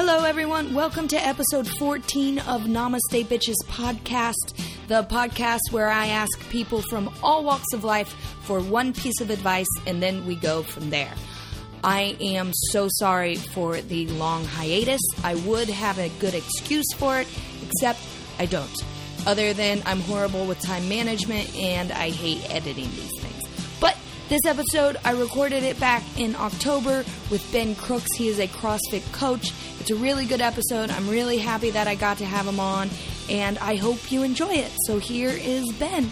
Hello, everyone. Welcome to episode 14 of Namaste Bitches podcast, the podcast where I ask people from all walks of life for one piece of advice and then we go from there. I am so sorry for the long hiatus. I would have a good excuse for it, except I don't. Other than I'm horrible with time management and I hate editing these things. But this episode, I recorded it back in October with Ben Crooks. He is a CrossFit coach. It's a really good episode. I'm really happy that I got to have him on, and I hope you enjoy it. So here is Ben.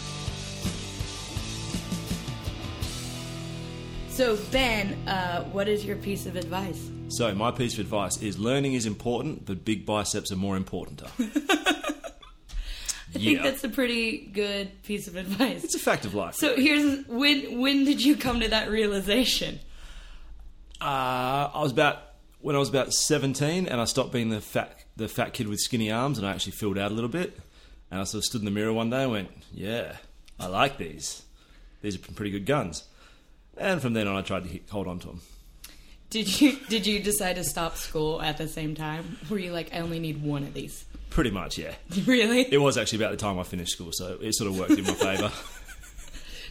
So, Ben, uh, what is your piece of advice? So, my piece of advice is learning is important, but big biceps are more important. I think that's a pretty good piece of advice. It's a fact of life. So here's when when did you come to that realization? Uh, I was about when I was about seventeen, and I stopped being the fat the fat kid with skinny arms, and I actually filled out a little bit. And I sort of stood in the mirror one day and went, "Yeah, I like these. These are pretty good guns." And from then on, I tried to hit, hold on to them. Did you did you decide to stop school at the same time? Were you like, I only need one of these? Pretty much, yeah. Really? It was actually about the time I finished school, so it sort of worked in my favour.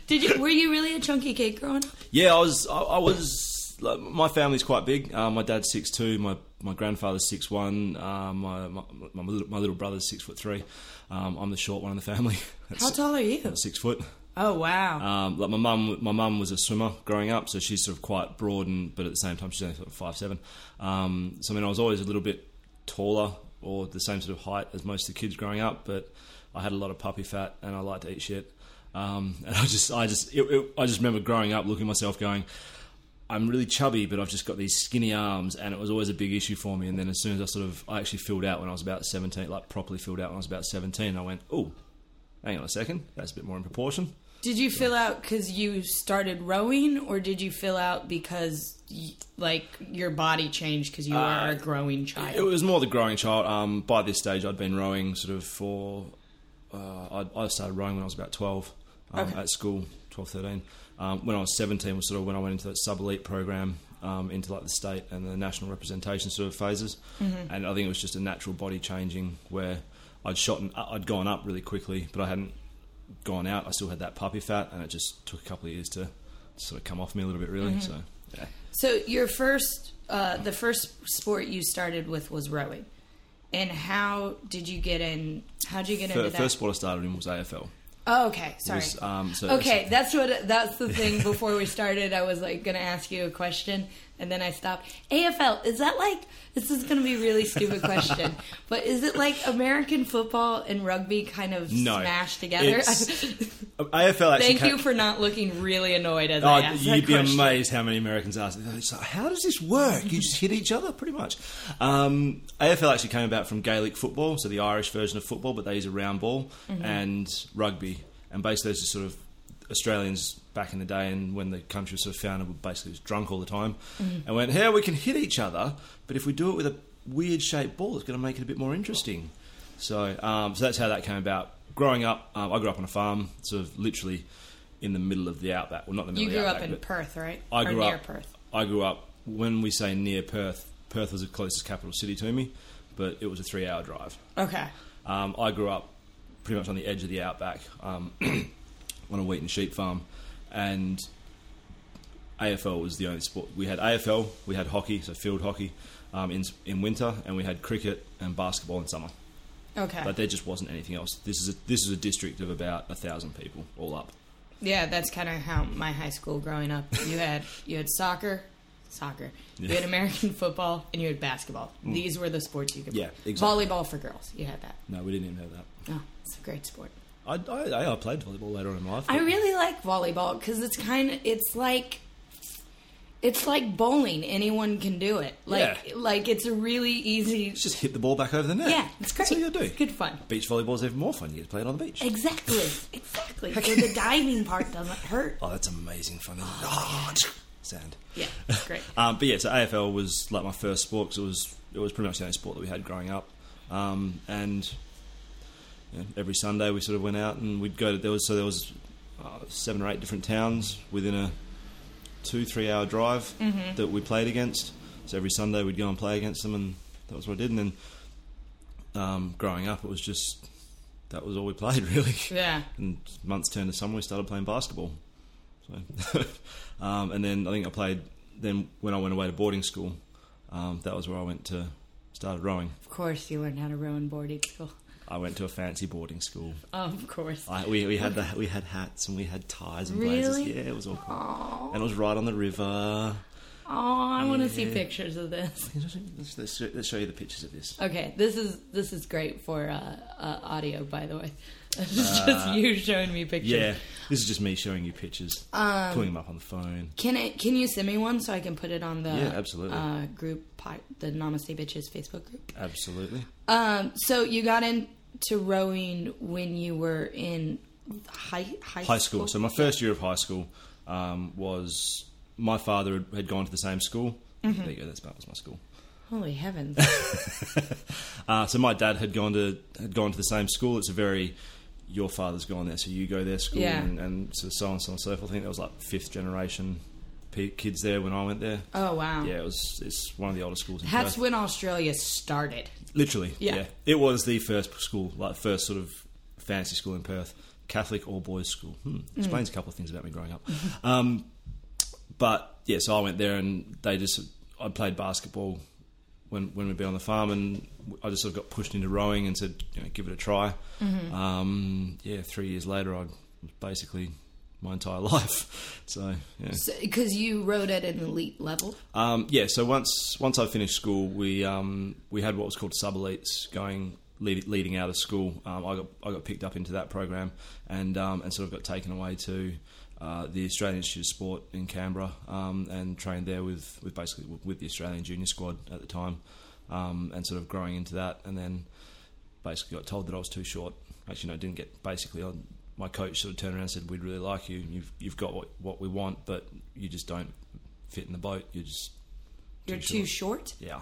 Did you? Were you really a chunky kid growing up? Yeah, I was. I, I was. Like, my family's quite big. Um, my dad's six two. My my grandfather's six one. Um, my, my my little, my little brother's six foot three. Um, I'm the short one in the family. How tall are you? Six foot. Oh wow! Um, like my mum, my mum was a swimmer growing up, so she's sort of quite broad, and but at the same time she's only sort of five seven. Um, so I mean, I was always a little bit taller or the same sort of height as most of the kids growing up, but I had a lot of puppy fat, and I liked to eat shit. Um, and I just, I just, it, it, I just remember growing up, looking at myself, going, "I'm really chubby, but I've just got these skinny arms," and it was always a big issue for me. And then as soon as I sort of, I actually filled out when I was about 17, like properly filled out when I was about 17, I went, "Oh, hang on a second, that's a bit more in proportion." Did you fill out because you started rowing, or did you fill out because like your body changed because you uh, a growing child? It was more the growing child. Um, by this stage, I'd been rowing sort of for. Uh, I, I, started rowing when I was about twelve um, okay. at school, 12, 13. Um, when I was seventeen was sort of when I went into that sub elite program. Um, into like the state and the national representation sort of phases, mm-hmm. and I think it was just a natural body changing where I'd shot and I'd gone up really quickly, but I hadn't gone out, I still had that puppy fat, and it just took a couple of years to sort of come off me a little bit, really. Mm-hmm. So, yeah. So your first, uh, the first sport you started with was rowing, and how did you get in? How did you get into that? First sport I started in was AFL. Oh, okay. Sorry. Was, um, so okay, that's what that's the thing. Before we started, I was like going to ask you a question, and then I stopped. AFL is that like this is going to be a really stupid question, but is it like American football and rugby kind of no, smashed together? AFL. Actually Thank you for not looking really annoyed as oh, I asked You'd be question. amazed how many Americans ask. Like, how does this work? You just hit each other, pretty much. Um, AFL actually came about from Gaelic football, so the Irish version of football, but they use a round ball mm-hmm. and rugby and basically those are sort of Australians back in the day and when the country was sort of founded were basically was drunk all the time mm. and went, "Here we can hit each other, but if we do it with a weird shaped ball, it's going to make it a bit more interesting." So, um, so that's how that came about. Growing up, um, I grew up on a farm, sort of literally in the middle of the outback. Well, not the middle. You grew outback, up in Perth, right? I grew or near up, Perth. I grew up when we say near Perth. Perth was the closest capital city to me, but it was a three-hour drive. Okay. Um, I grew up pretty much on the edge of the outback. Um, on a wheat and sheep farm, and AFL was the only sport. We had AFL, we had hockey, so field hockey, um, in in winter, and we had cricket and basketball in summer. Okay, but there just wasn't anything else. This is a, this is a district of about a thousand people all up. Yeah, that's kind of how my high school growing up. You had you had soccer, soccer. Yeah. You had American football and you had basketball. Mm. These were the sports you could. Yeah, exactly. Volleyball for girls. You had that. No, we didn't even have that. Oh, it's a great sport. I, I, I played volleyball later on in life. I really like volleyball because it's kind of it's like it's like bowling. Anyone can do it. Like yeah. like it's a really easy. It's just hit the ball back over the net. Yeah, it's great. That's all you do. It's good fun. Beach volleyball is even more fun. You get to play it on the beach. Exactly, exactly. the diving part doesn't hurt. Oh, that's amazing fun. Oh, oh yeah. Sand. Yeah, great. um, but yeah, so AFL was like my first sport because it was it was pretty much the only sport that we had growing up, um, and every Sunday we sort of went out and we'd go to there was so there was uh, seven or eight different towns within a two three hour drive mm-hmm. that we played against. So every Sunday we'd go and play against them, and that was what I did. And then um, growing up, it was just that was all we played really. Yeah. And months turned to summer, we started playing basketball. So, um, and then I think I played. Then when I went away to boarding school, um, that was where I went to started rowing. Of course, you learned how to row in boarding school. I went to a fancy boarding school. Of course. I, we, we had the, we had hats and we had ties and blazers. Yeah, it was all cool. And it was right on the river. Oh, I want to see pictures of this. Let's, let's, show- let's show you the pictures of this. Okay, this is this is great for uh, uh, audio, by the way. It's just you showing me pictures. Uh, Yeah, this is just me showing you pictures, Um, pulling them up on the phone. Can it? Can you send me one so I can put it on the Yeah, absolutely. uh, group, the Namaste Bitches Facebook group? Absolutely. Um, so you got into rowing when you were in high high, High school. So my first year of high school um, was my father had- had gone to the same school. Mm-hmm. There you go. That's that was my school. Holy heavens! Uh, so my dad had gone to had gone to the same school. It's a very your father's gone there, so you go there school, Yeah. and, and so, so on and so on so forth. I think that was like fifth generation pe- kids there when I went there. Oh wow! Yeah, it was. It's one of the oldest schools in That's Perth. when Australia started. Literally, Yeah. yeah. It was the first school, like first sort of fancy school in Perth, Catholic all boys school. Hmm. Explains a couple of things about me growing up. um, but yeah, so I went there and they just I played basketball when when we'd be on the farm, and I just sort of got pushed into rowing and said, you know, give it a try. Um, yeah, three years later, I was basically my entire life. So yeah. Because you rowed at an elite level. Um, yeah, so once once I finished school, we um, we had what was called sub elites going lead, leading out of school. Um, I got I got picked up into that program and um, and sort of got taken away to uh, the Australian Institute of Sport in Canberra um, and trained there with, with basically with the Australian junior squad at the time, um, and sort of growing into that, and then basically got told that I was too short. Actually, no, didn't get basically. I, my coach sort of turned around and said, "We'd really like you. You've you've got what what we want, but you just don't fit in the boat. You're just You're Too too short. yeah."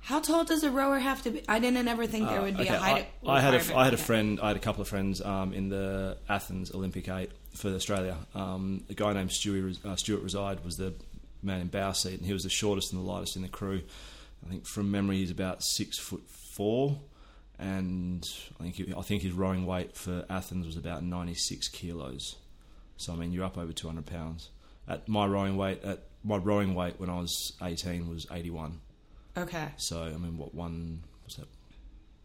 How tall does a rower have to be? I didn't ever think there Uh, would be okay, a height. I, I had a I had a friend. I had a couple of friends um, in the Athens Olympic eight for Australia. Um, a guy named Stuart, uh, Stuart Reside was the man in bow seat, and he was the shortest and the lightest in the crew. I think from memory, he's about six foot four, and I think he, I think his rowing weight for Athens was about ninety six kilos. So I mean, you're up over two hundred pounds. At my rowing weight, at my rowing weight when I was eighteen was eighty one. Okay. So I mean, what one was that?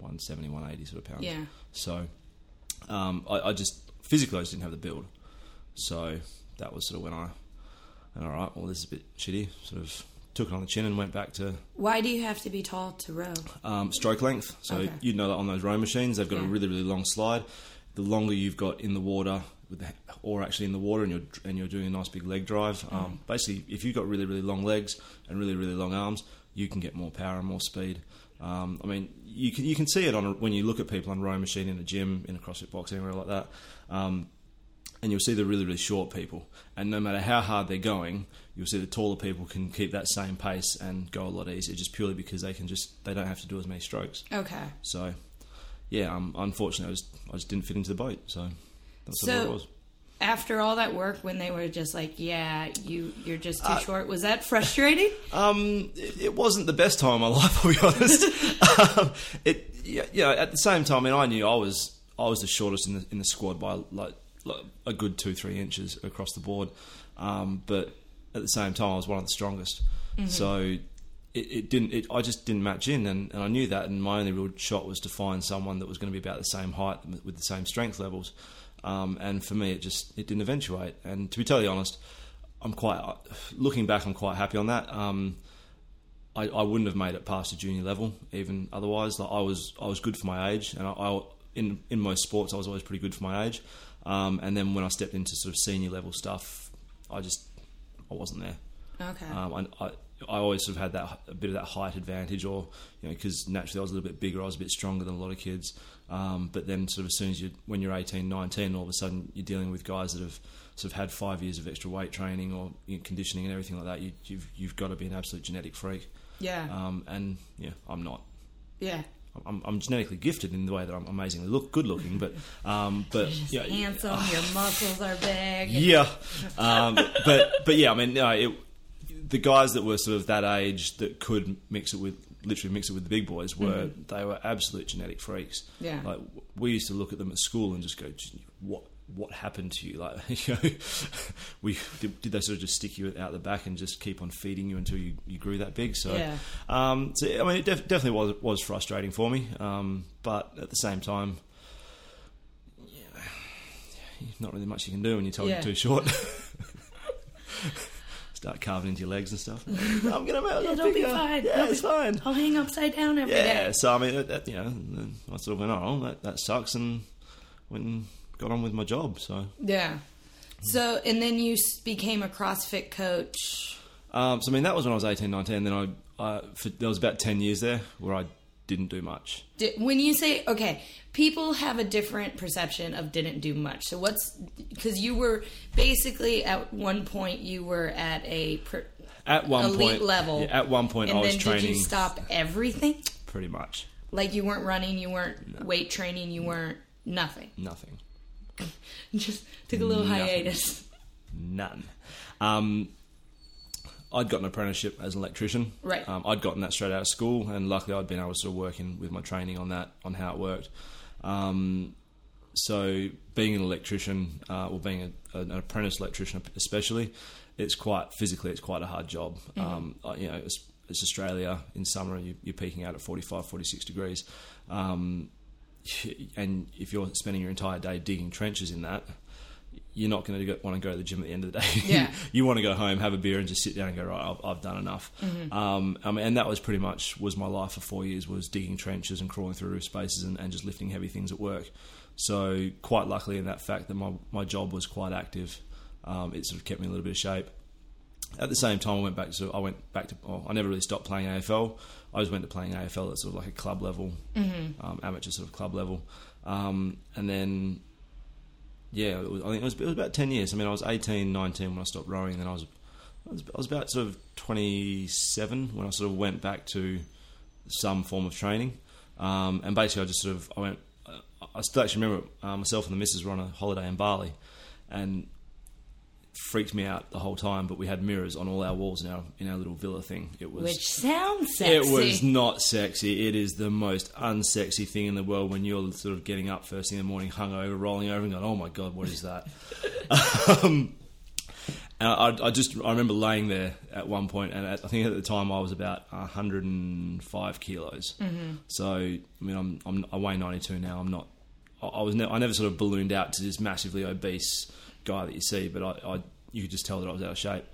170, 180 sort of pounds. Yeah. So um, I, I just physically I just didn't have the build. So that was sort of when I, all right, well this is a bit shitty. Sort of took it on the chin and went back to Why do you have to be tall to row? um, stroke length. So Okay. you know that on those rowing machines, they've got Yeah. a really really long slide. The longer you've got in the water, with the, or actually in the water, and you're and you're doing a nice big leg drive. Mm. Um, basically, if you've got really really long legs and really really long arms, you can get more power and more speed. Um, I mean, you can you can see it on a, when you look at people on rowing machine in a gym, in a CrossFit box, anywhere like that. Um, and you'll see the really, really short people. And no matter how hard they're going, you'll see the taller people can keep that same pace and go a lot easier, just purely because they can just they don't have to do as many strokes. Okay. So, yeah, um, unfortunately, I just I just didn't fit into the boat. So that's what So- it was. After all that work, when they were just like, "Yeah, you you're just too Uh, short," was that frustrating? Um, it, it wasn't the best time of my life, I'll be honest. um, it, yeah, yeah, at the same time, I mean, I knew I was I was the shortest in the in the squad by like a good two three inches across the board. Um, but at the same time, I was one of the strongest. So it, it didn't. It, I just didn't match in, and, and I knew that. And my only real shot was to find someone that was going to be about the same height with the same strength levels. Um, and for me, it just it didn't eventuate. And to be totally honest, I'm quite looking back. I'm quite happy on that. Um, I, I wouldn't have made it past the junior level, even otherwise. Like I was, I was good for my age, and I, I in in most sports, I was always pretty good for my age. Um, and then when I stepped into sort of senior level stuff, I just I wasn't there. Okay. Um, I, I, I always sort of had that a bit of that height advantage, or you know, because naturally I was a little bit bigger, I was a bit stronger than a lot of kids. Um, but then, sort of as soon as you, when you're 18, 19, all of a sudden you're dealing with guys that have sort of had five years of extra weight training or you know, conditioning and everything like that. You, you've you've got to be an absolute genetic freak. yeah. Um, and yeah, I'm not. yeah. I'm, I'm genetically gifted in the way that I'm amazingly look good looking, but um, but yeah, handsome. your muscles are big. yeah, um, but but yeah, I mean, no, it, the guys that were sort of that age that could mix it with literally mix it with the big boys were they were absolute genetic freaks. Yeah. like we used to look at them at school and just go, what what happened to you? Like, you know, we did, did they sort of just stick you out the back and just keep on feeding you until you, you grew that big? So, Yeah. um, so I mean, it def- definitely was was frustrating for me, um, but at the same time. yeah, Not really much you can do when you're told Yeah. you're too short. Start carving into your legs and stuff. I'm gonna make it It'll be fine. Yeah, It'll it's be- fine. I'll hang upside down every day. Yeah, so I mean, that, you know, I sort of went, oh, that, that sucks, and went and got on with my job. So, Yeah. So, and then you became a CrossFit coach. um, so I mean, that was when I was 18, 19. Then I, I for, there was about 10 years there where I didn't do much. Di- When you say, okay, people have a different perception of didn't do much. So, what's, because you were basically at one point, you were at a At one elite point, level. yeah, at one point, I was training did you stop everything? pretty much Like you weren't running, you weren't weight training, you weren't nothing. nothing, Just took a little Nothing. hiatus. none. Um, I'd got an apprenticeship as an electrician. Right. Um, I'd gotten that straight out of school, and luckily I'd been able to sort of work in with my training on that, on how it worked. Um, so being an electrician, uh, or being a, an apprentice electrician, especially, it's quite physically, it's quite a hard job. Um, uh, you know, it's, it's Australia in summer, you, you're peaking out at 45, 46 degrees, um, and if you're spending your entire day digging trenches in that. You're not going to want to go to the gym at the end of the day. Yeah. you want to go home, have a beer, and just sit down and go, right, I've, I've done enough. Um, I mean, and that was pretty much was my life for four years was digging trenches and crawling through roof spaces and, and just lifting heavy things at work. So quite luckily in that fact that my, my job was quite active, um, it sort of kept me in a little bit of shape. At the same time, I went back to I went back to well, I never really stopped playing AFL. I just went to playing AFL at sort of like a club level, um, amateur sort of club level, um, and then yeah, it was, I think it was, it was about 10 years. I mean, I was 18, 19 when I stopped rowing, and then I was, I was, I was about sort of 27 when I sort of went back to some form of training. Um, and basically, I just sort of, I went, uh, I still actually remember uh, myself and the missus were on a holiday in Bali, and freaked me out the whole time. But we had mirrors on all our walls in our in our little villa thing. It was Which sounds sexy. it was not sexy. It is the most unsexy thing in the world when you're sort of getting up first thing in the morning, hungover, rolling over, and going, "Oh my god, what is that?" um, and I, I just I remember laying there at one point, and at, I think at the time I was about 105 kilos. Mm-hmm. So I mean, I'm, I'm I weigh 92 now. I'm not. I, I was ne- I never sort of ballooned out to this massively obese guy that you see, but I, I you could just tell that I was out of shape,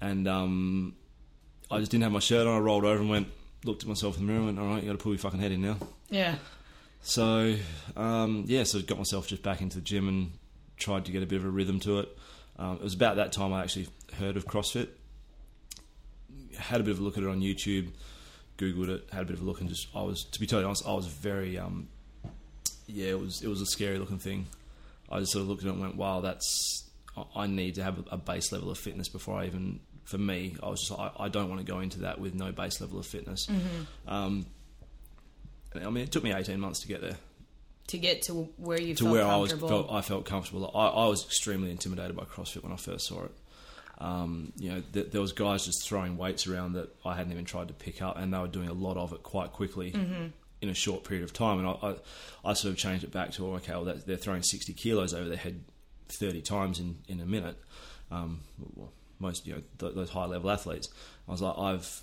and um, I just didn't have my shirt on. I rolled over and went, looked at myself in the mirror, and went, "All right, you got to pull your fucking head in now." Yeah. So um, yeah, so got myself just back into the gym and tried to get a bit of a rhythm to it. Um, it was about that time I actually heard of CrossFit. Had a bit of a look at it on YouTube, googled it, had a bit of a look, and just I was to be totally honest, I was very um, yeah, it was it was a scary looking thing. I just sort of looked at it and went, wow, that's I- need to have a, base level of fitness before I even. For me, I was just like, I, I don't want to go into that with no base level of fitness. Um, I mean, it took me eighteen months to get there To get to where you felt comfortable. to where I was felt, I felt comfortable. I, I was extremely intimidated by CrossFit when I first saw it. Um, you know, th- there was guys just throwing weights around that I hadn't even tried to pick up, and they were doing a lot of it quite quickly in a short period of time. And I, I, I sort of changed it back to okay, well, that, they're throwing sixty kilos over their head thirty times in, in a minute. Um, well, most you know th- those high level athletes. I was like, I've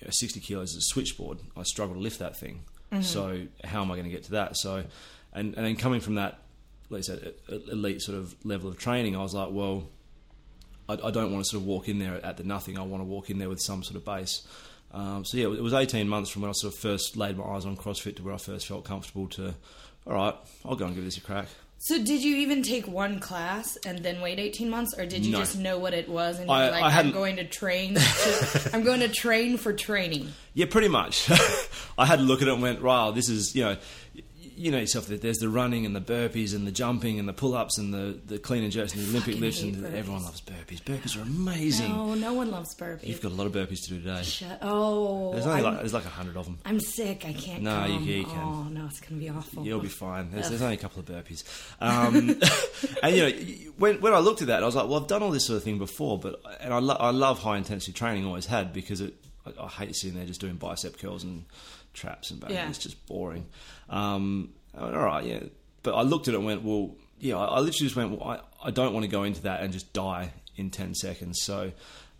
you know, 60 kilos is a switchboard. I struggle to lift that thing. So how am I going to get to that? So, and and then coming from that, like I said, elite sort of level of training, I was like, well, I, I don't want to sort of walk in there at the nothing. I want to walk in there with some sort of base. Um, so yeah, it was 18 months from when I sort of first laid my eyes on CrossFit to where I first felt comfortable to, all right, I'll go and give this a crack. So did you even take one class and then wait 18 months or did you No. just know what it was and I- you're like I I'm going to train to, I'm going to train for training. Yeah, pretty much. I had to look at it and went, wow, this is, you know, you know yourself that there's the running and the burpees and the jumping and the pull-ups and the, the clean and jerks and the Olympic lifts and burpees. everyone loves burpees. Burpees are amazing. No, no one loves burpees. You've got a lot of burpees to do today. Shut- oh, There's only I'm, like there's like a hundred of them. I'm sick. I can't. No, you you can. Oh no, it's gonna be awful. You'll be fine. There's, there's only a couple of burpees. Um, and you know, when when I looked at that, I was like, well, I've done all this sort of thing before, but and I, lo- I love high intensity training. Always had because it. I, I hate sitting there just doing bicep curls and traps and back. Yeah. It's just boring. Um, I went, all right, yeah. But I looked at it and went, well, yeah. I, I literally just went, well, I, I don't want to go into that and just die in ten seconds. So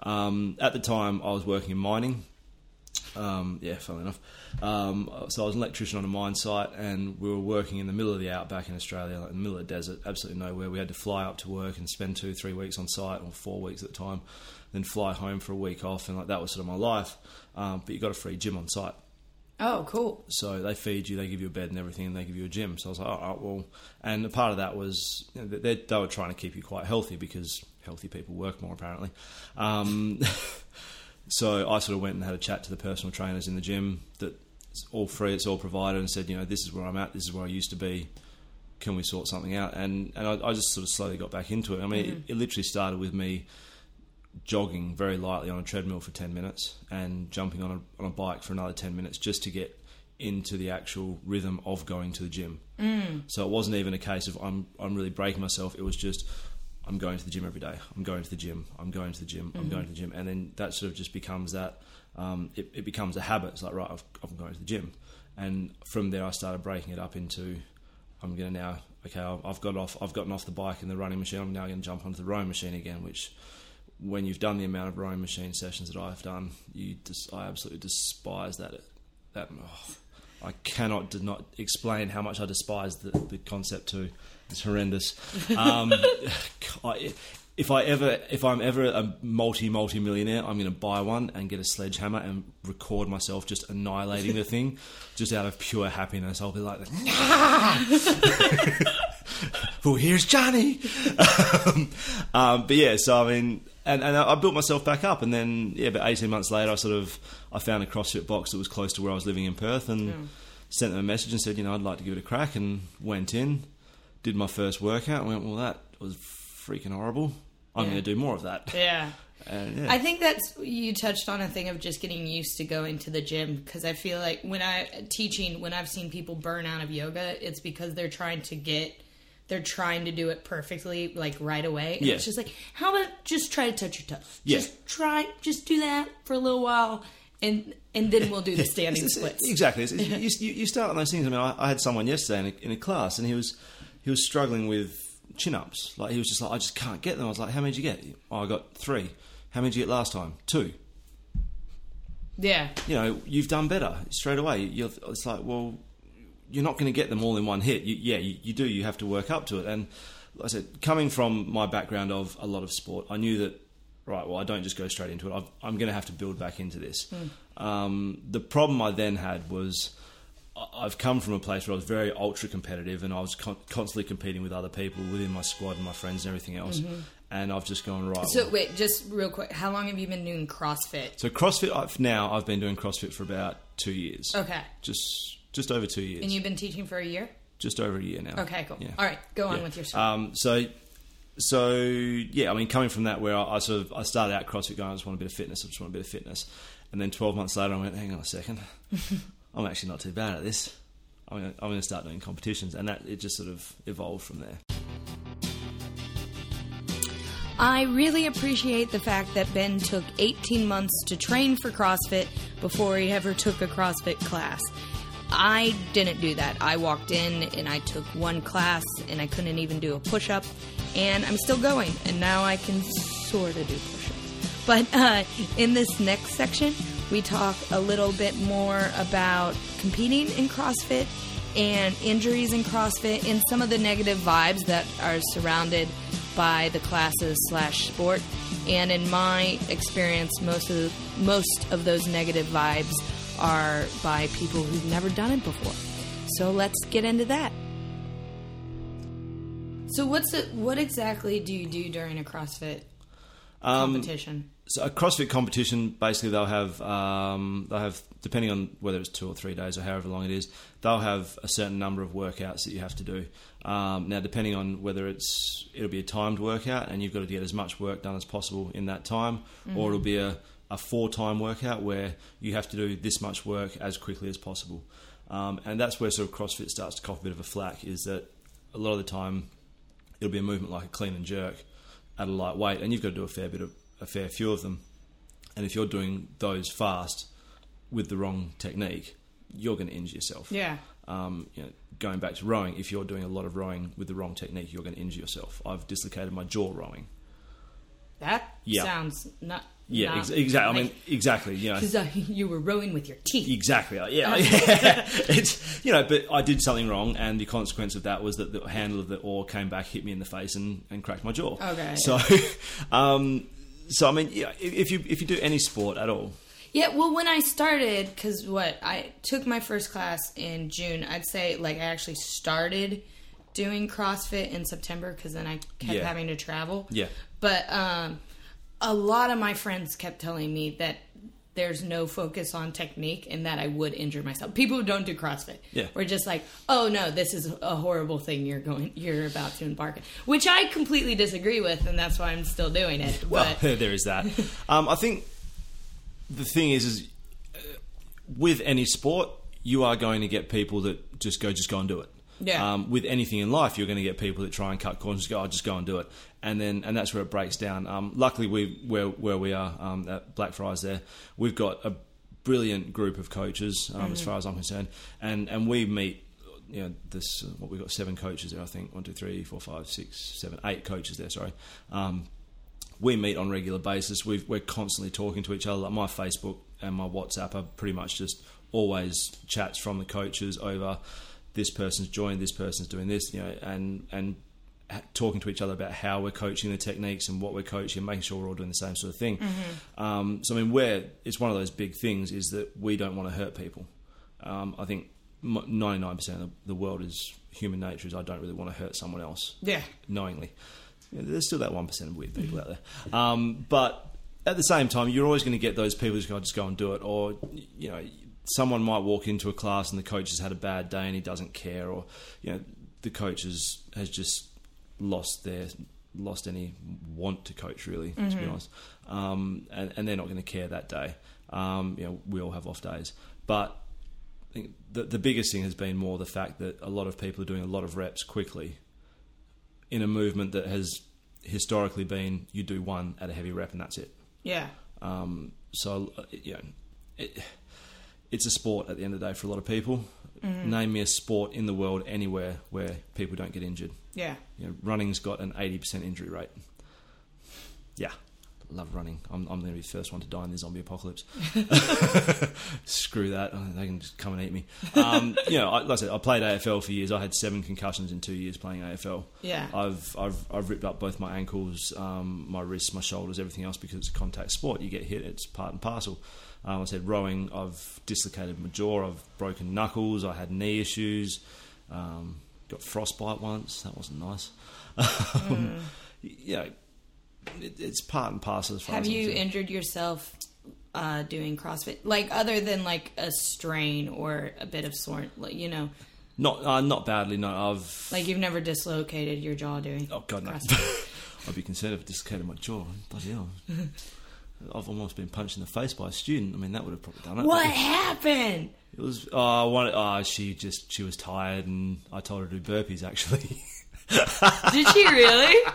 um, at the time, I was working in mining. Um, yeah, funnily enough. Um, so I was an electrician on a mine site, and we were working in the middle of the outback in Australia, like in the middle of the desert, absolutely nowhere. We had to fly up to work and spend two, three weeks on site, or four weeks at the time, then fly home for a week off, and like that was sort of my life. Um, but you got a free gym on site, Oh, cool. so they feed you, they give you a bed and everything, and they give you a gym. So I was like, all right, well, and a part of that was you know, they, they were trying to keep you quite healthy because healthy people work more apparently. Um, so I sort of went and had a chat to the personal trainers in the gym that it's all free, it's all provided, and said, you know, this is where I'm at, this is where I used to be. Can we sort something out? And and I, I just sort of slowly got back into it. I mean, it, it literally started with me jogging very lightly on a treadmill for 10 minutes and jumping on a, on a bike for another 10 minutes just to get into the actual rhythm of going to the gym. Mm. So it wasn't even a case of I'm, I'm really breaking myself. It was just I'm going to the gym every day. I'm going to the gym. I'm going to the gym. I'm going to the gym. And then that sort of just becomes that, um, it, it becomes a habit. It's like, right, I've, I'm going to the gym. And from there, I started breaking it up into I'm going to now, okay, I've I've got off, I've gotten off the bike and the running machine. I'm now going to jump onto the rowing machine again, which when you've done the amount of rowing machine sessions that I've done, you just, I absolutely despise that. That oh, I cannot did not explain how much I despise the, the concept too. It's horrendous. Um, I, if I ever, if I'm ever a multi multi millionaire, I'm going to buy one and get a sledgehammer and record myself just annihilating the thing, just out of pure happiness. I'll be like, well, here's Johnny. um, um, but yeah, so I mean, and, and I built myself back up, and then yeah, about eighteen months later, I sort of I found a CrossFit box that was close to where I was living in Perth, and sent them a message and said, you know, I'd like to give it a crack, and went in, did my first workout, and went, well, that was freaking horrible. I'm Yeah. going to do more of that. Yeah. And, yeah. I think that's you touched on a thing of just getting used to going to the gym because I feel like when I teaching when I've seen people burn out of yoga, it's because they're trying to get they're trying to do it perfectly like right away. And Yeah. It's just like how about just try to touch your toes? Yeah. Just try, just do that for a little while, and and then we'll do the standing It's- it's- splits. Exactly. It's, it's, you, you, you start on those things. I mean, I, I had someone yesterday in a, in a class, and he was he was struggling with chin ups. Like he was just like, I just can't get them. I was like, How many did you get? Oh, I got three. How many did you get last time? Two. Yeah. You know, you've done better straight away. You're, it's like, well, you're not going to get them all in one hit. You, yeah, you, you do. You have to work up to it. And like I said, coming from my background of a lot of sport, I knew that. Right, well, I don't just go straight into it. I've, I'm going to have to build back into this. Um, the problem I then had was I- I've come from a place where I was very ultra competitive and I was con- constantly competing with other people within my squad and my friends and everything else. And I've just gone right. So well- wait, just real quick, how long have you been doing CrossFit? so CrossFit I've, now I've been doing CrossFit for about two years. Okay. Just just over two years. And you've been teaching for a year? just over a year now. Okay, cool. Yeah. All right, go on Yeah. with your story. Um, so, so yeah, I mean, coming from that, where I, I sort of I started out CrossFit going, I just want a bit of fitness, I just want a bit of fitness, and then twelve months later, I went, hang on a second, I'm actually not too bad at this. I'm going, I'm going to start doing competitions, and that it just sort of evolved from there. I really appreciate the fact that Ben took 18 months to train for CrossFit before he ever took a CrossFit class. I didn't do that. I walked in and I took one class and I couldn't even do a push up, and I'm still going, and now I can sort of do push ups. But uh, in this next section, we talk a little bit more about competing in CrossFit and injuries in CrossFit and some of the negative vibes that are surrounded by the classes slash sport. And in my experience, most of most of those negative vibes are by people who've never done it before. So let's get into that. So what's it? What exactly do you do during a CrossFit Um, competition? so a CrossFit competition, basically they'll have um, they'll have depending on whether it's two or three days or however long it is, they'll have a certain number of workouts that you have to do. Um, now, depending on whether it's it'll be a timed workout and you've got to get as much work done as possible in that time, or it'll be a, a for time workout where you have to do this much work as quickly as possible. Um, and that's where sort of CrossFit starts to cough a bit of a flack. Is that a lot of the time it'll be a movement like a clean and jerk at a light weight, and you've got to do a fair bit of a fair few of them. And if you're doing those fast with the wrong technique, you're going to injure yourself. Yeah. Um, you know, going back to rowing, if you're doing a lot of rowing with the wrong technique, you're going to injure yourself. I've dislocated my jaw rowing. That Yeah. sounds not. Yeah, ex- exactly. I mean, exactly. You know, Because uh, you were rowing with your teeth. Exactly. uh, Yeah. yeah. it's you know, but I did something wrong, and the consequence of that was that the handle of the oar came back, hit me in the face, and, and cracked my jaw. Okay. So, um, so I mean, yeah, if if you if you do any sport at all, Yeah, well, when I started, because what I took my first class in June, I'd say like I actually started doing CrossFit in September because then I kept Yeah. having to travel. Yeah. But um, a lot of my friends kept telling me that there's no focus on technique and that I would injure myself. People who don't do CrossFit Yeah. were just like, "Oh no, this is a horrible thing you're going, you're about to embark," in," which I completely disagree with, and that's why I'm still doing it. well, but there is that. um, I think the thing is, is uh, with any sport, you are going to get people that just go, just go and do it. Yeah. Um, with anything in life, you're going to get people that try and cut corners, go, oh, just go and do it, and then and that's where it breaks down. Um, luckily, we where where we are um, at Blackfriars, there we've got a brilliant group of coaches, um, as far as I'm concerned, and and we meet. You know, this what we've got seven coaches there. I think one, two, three, four, five, six, seven, eight coaches there. Sorry, um, we meet on a regular basis. We've, we're constantly talking to each other. Like my Facebook and my WhatsApp are pretty much just always chats from the coaches over this person's joined, this person's doing this, you know, and and talking to each other about how we're coaching the techniques and what we're coaching, making sure we're all doing the same sort of thing. Um, so I mean, where it's one of those big things is that we don't want to hurt people. Um, I think ninety nine percent of the world is human nature is I don't really want to hurt someone else yeah, knowingly. You know, there's still that one percent of weird people out there, um, but at the same time, you're always going to get those people who just go and do it, or you know, someone might walk into a class and the coach has had a bad day and he doesn't care, or you know, the coach has, has just lost their lost any want to coach really, to be honest, um, and, and they're not going to care that day. Um, you know, we all have off days, but I think the, the biggest thing has been more the fact that a lot of people are doing a lot of reps quickly in a movement that has historically been you do one at a heavy rep and that's it. yeah, Um, so, uh, you know, it, it's a sport at the end of the day for a lot of people. Name me a sport in the world anywhere where people don't get injured. yeah. You know, running's got an 80% injury rate. Yeah, love running. I'm, I'm going to be the first one to die in the zombie apocalypse. Screw that. They can just come and eat me. Um, you know, I, like I said, I played AFL for years. I had seven concussions in two years playing AFL. Yeah. I've, I've, I've ripped up both my ankles, um, my wrists, my shoulders, everything else because it's a contact sport. You get hit, it's part and parcel. Um, I said rowing, I've dislocated my jaw, I've broken knuckles, I had knee issues, um, got frostbite once. That wasn't nice. Um, You know, it, it's part and parcel as far Have as you injured yourself uh, doing CrossFit? Like other than like a strain or a bit of sore, you know, Not, uh, not badly. No, I've like you've never dislocated your jaw doing. Oh God, no! I'd be concerned if I dislocated my jaw. Bloody hell! I've almost been punched in the face by a student. I mean, that would have probably done it. What happened? It was. Oh, one, oh, she just she was tired, and I told her to do burpees. Actually, Did she really?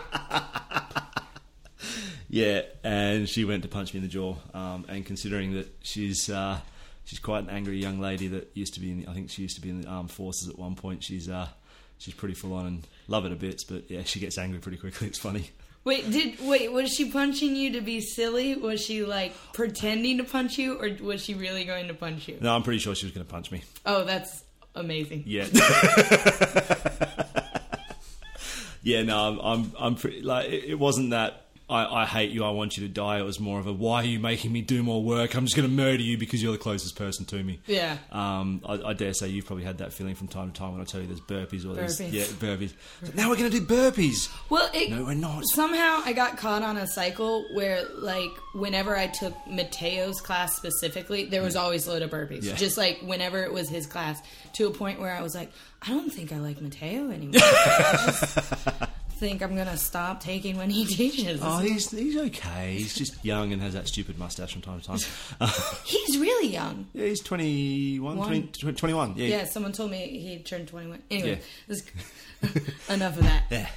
yeah, and she went to punch me in the jaw. Um, and considering that she's uh, she's quite an angry young lady that used to be in. The, I think she used to be in the armed forces at one point. She's uh, she's pretty full on and love it a bit, but yeah, she gets angry pretty quickly. It's funny. Wait, did wait? Was she punching you to be silly? Was she like pretending to punch you, or was she really going to punch you? No, I'm pretty sure she was going to punch me. Oh, that's amazing. Yeah. yeah, no, I'm, I'm, I'm pretty, like, it, it wasn't that I, I hate you, I want you to die. It was more of a why are you making me do more work? I'm just going to murder you because you're the closest person to me. Yeah. Um, I, I dare say you've probably had that feeling from time to time when I tell you there's burpees or there's Burpees. yeah burpees. So now we're going to do burpees. Well, it, No, we're not. Somehow I got caught on a cycle where, like, whenever I took Mateo's class specifically, there was always a load of burpees. Yeah. Just like whenever it was his class, to a point where I was like, I don't think I like Mateo anymore. Just think I'm gonna stop taking when he teaches. Oh, he's he's okay. He's just young and has that stupid mustache from time to time. Uh, He's really young. yeah, he's 21, One. 20, 21. Yeah, Yeah, someone told me he turned 21. Anyway, Yeah. enough of that. Yeah.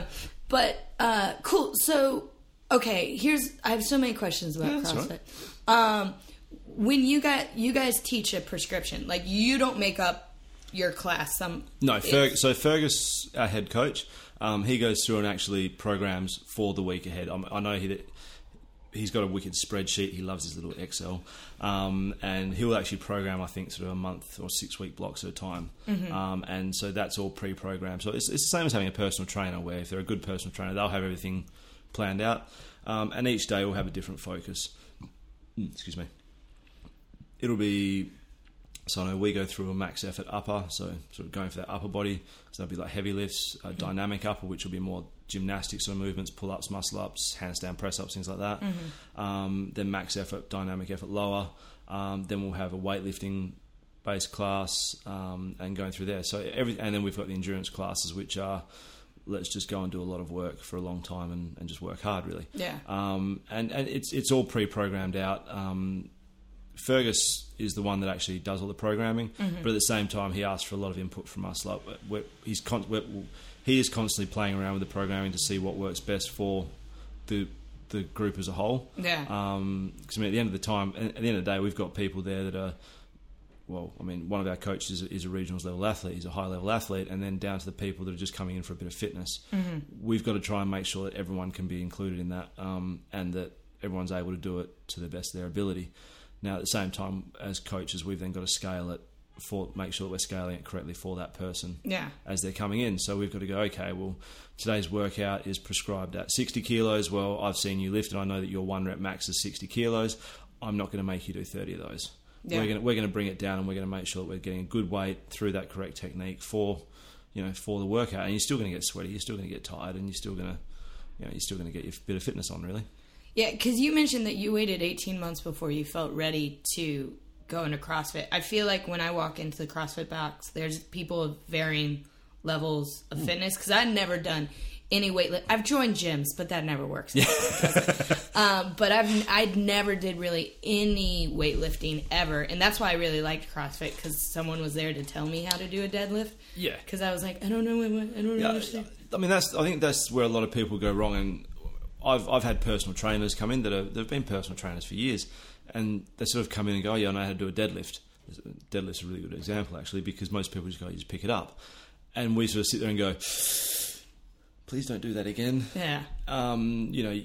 Um, but uh, cool. So, okay, here's I have so many questions about Yeah, CrossFit. right. Um, when you got you guys teach a prescription, like you don't make up your class. Some No, Ferg, so Fergus, our head coach, um, he goes through and actually programs for the week ahead. Um, I know he, he's got a wicked spreadsheet. He loves his little Excel, um, and he will actually program. I think sort of a month or six week blocks at a time, um, and so that's all pre-programmed. So it's, it's the same as having a personal trainer, where if they're a good personal trainer, they'll have everything planned out, um, and each day will have a different focus. Mm, Excuse me. It'll be so I know we go through a max effort upper, so sort of going for that upper body. So that'll be like heavy lifts, a dynamic upper, which will be more gymnastic sort of movements, pull ups, muscle ups, handstand press ups, things like that. Um, then max effort, dynamic effort lower. Um, then we'll have a weightlifting base class um, and going through there. So every and then we've got the endurance classes, which are let's just go and do a lot of work for a long time and, and just work hard, really. Yeah. Um, and and it's it's all pre-programmed out. Um, Fergus is the one that actually does all the programming, mm-hmm. but at the same time, he asks for a lot of input from us. Like we're, he's con- we're, he is constantly playing around with the programming to see what works best for the the group as a whole. Yeah. Um, because I mean, at the end of the time, at the end of the day, we've got people there that are. Well, I mean, one of our coaches is, is a regionals level athlete. He's a high level athlete, and then down to the people that are just coming in for a bit of fitness. Mm-hmm. We've got to try and make sure that everyone can be included in that, um, and that everyone's able to do it to the best of their ability. Now, at the same time, as coaches, we've then got to scale it for make sure that we're scaling it correctly for that person yeah. as they're coming in. So we've got to go, okay, well, today's workout is prescribed at 60 kilos. Well, I've seen you lift and I know that your one rep max is 60 kilos. I'm not going to make you do 30 of those. Yeah. We're going to, we're going to bring it down and we're going to make sure that we're getting a good weight through that correct technique for, you know, for the workout. And you're still going to get sweaty, you're still going to get tired, and you're still going to, you know, you're still going to get your bit of fitness on, really. Yeah, because you mentioned that you waited 18 months before you felt ready to go into CrossFit. I feel like when I walk into the CrossFit box, there's people of varying levels of fitness because I've never done any weight. I've joined gyms, but that never works. um, but I've I never did really any weightlifting ever, and that's why I really liked CrossFit because someone was there to tell me how to do a deadlift. Yeah. Because I was like, I don't know, I don't Yeah, understand. I mean that's. I think that's where a lot of people go wrong. And I've I've had personal trainers come in that are they've been personal trainers for years, and they sort of come in and go, oh, "Yeah, I know how to do a deadlift." Deadlift's a really good example actually because most people just go, "You just pick it up," and we sort of sit there and go, "Please don't do that again." Yeah. Um, you know.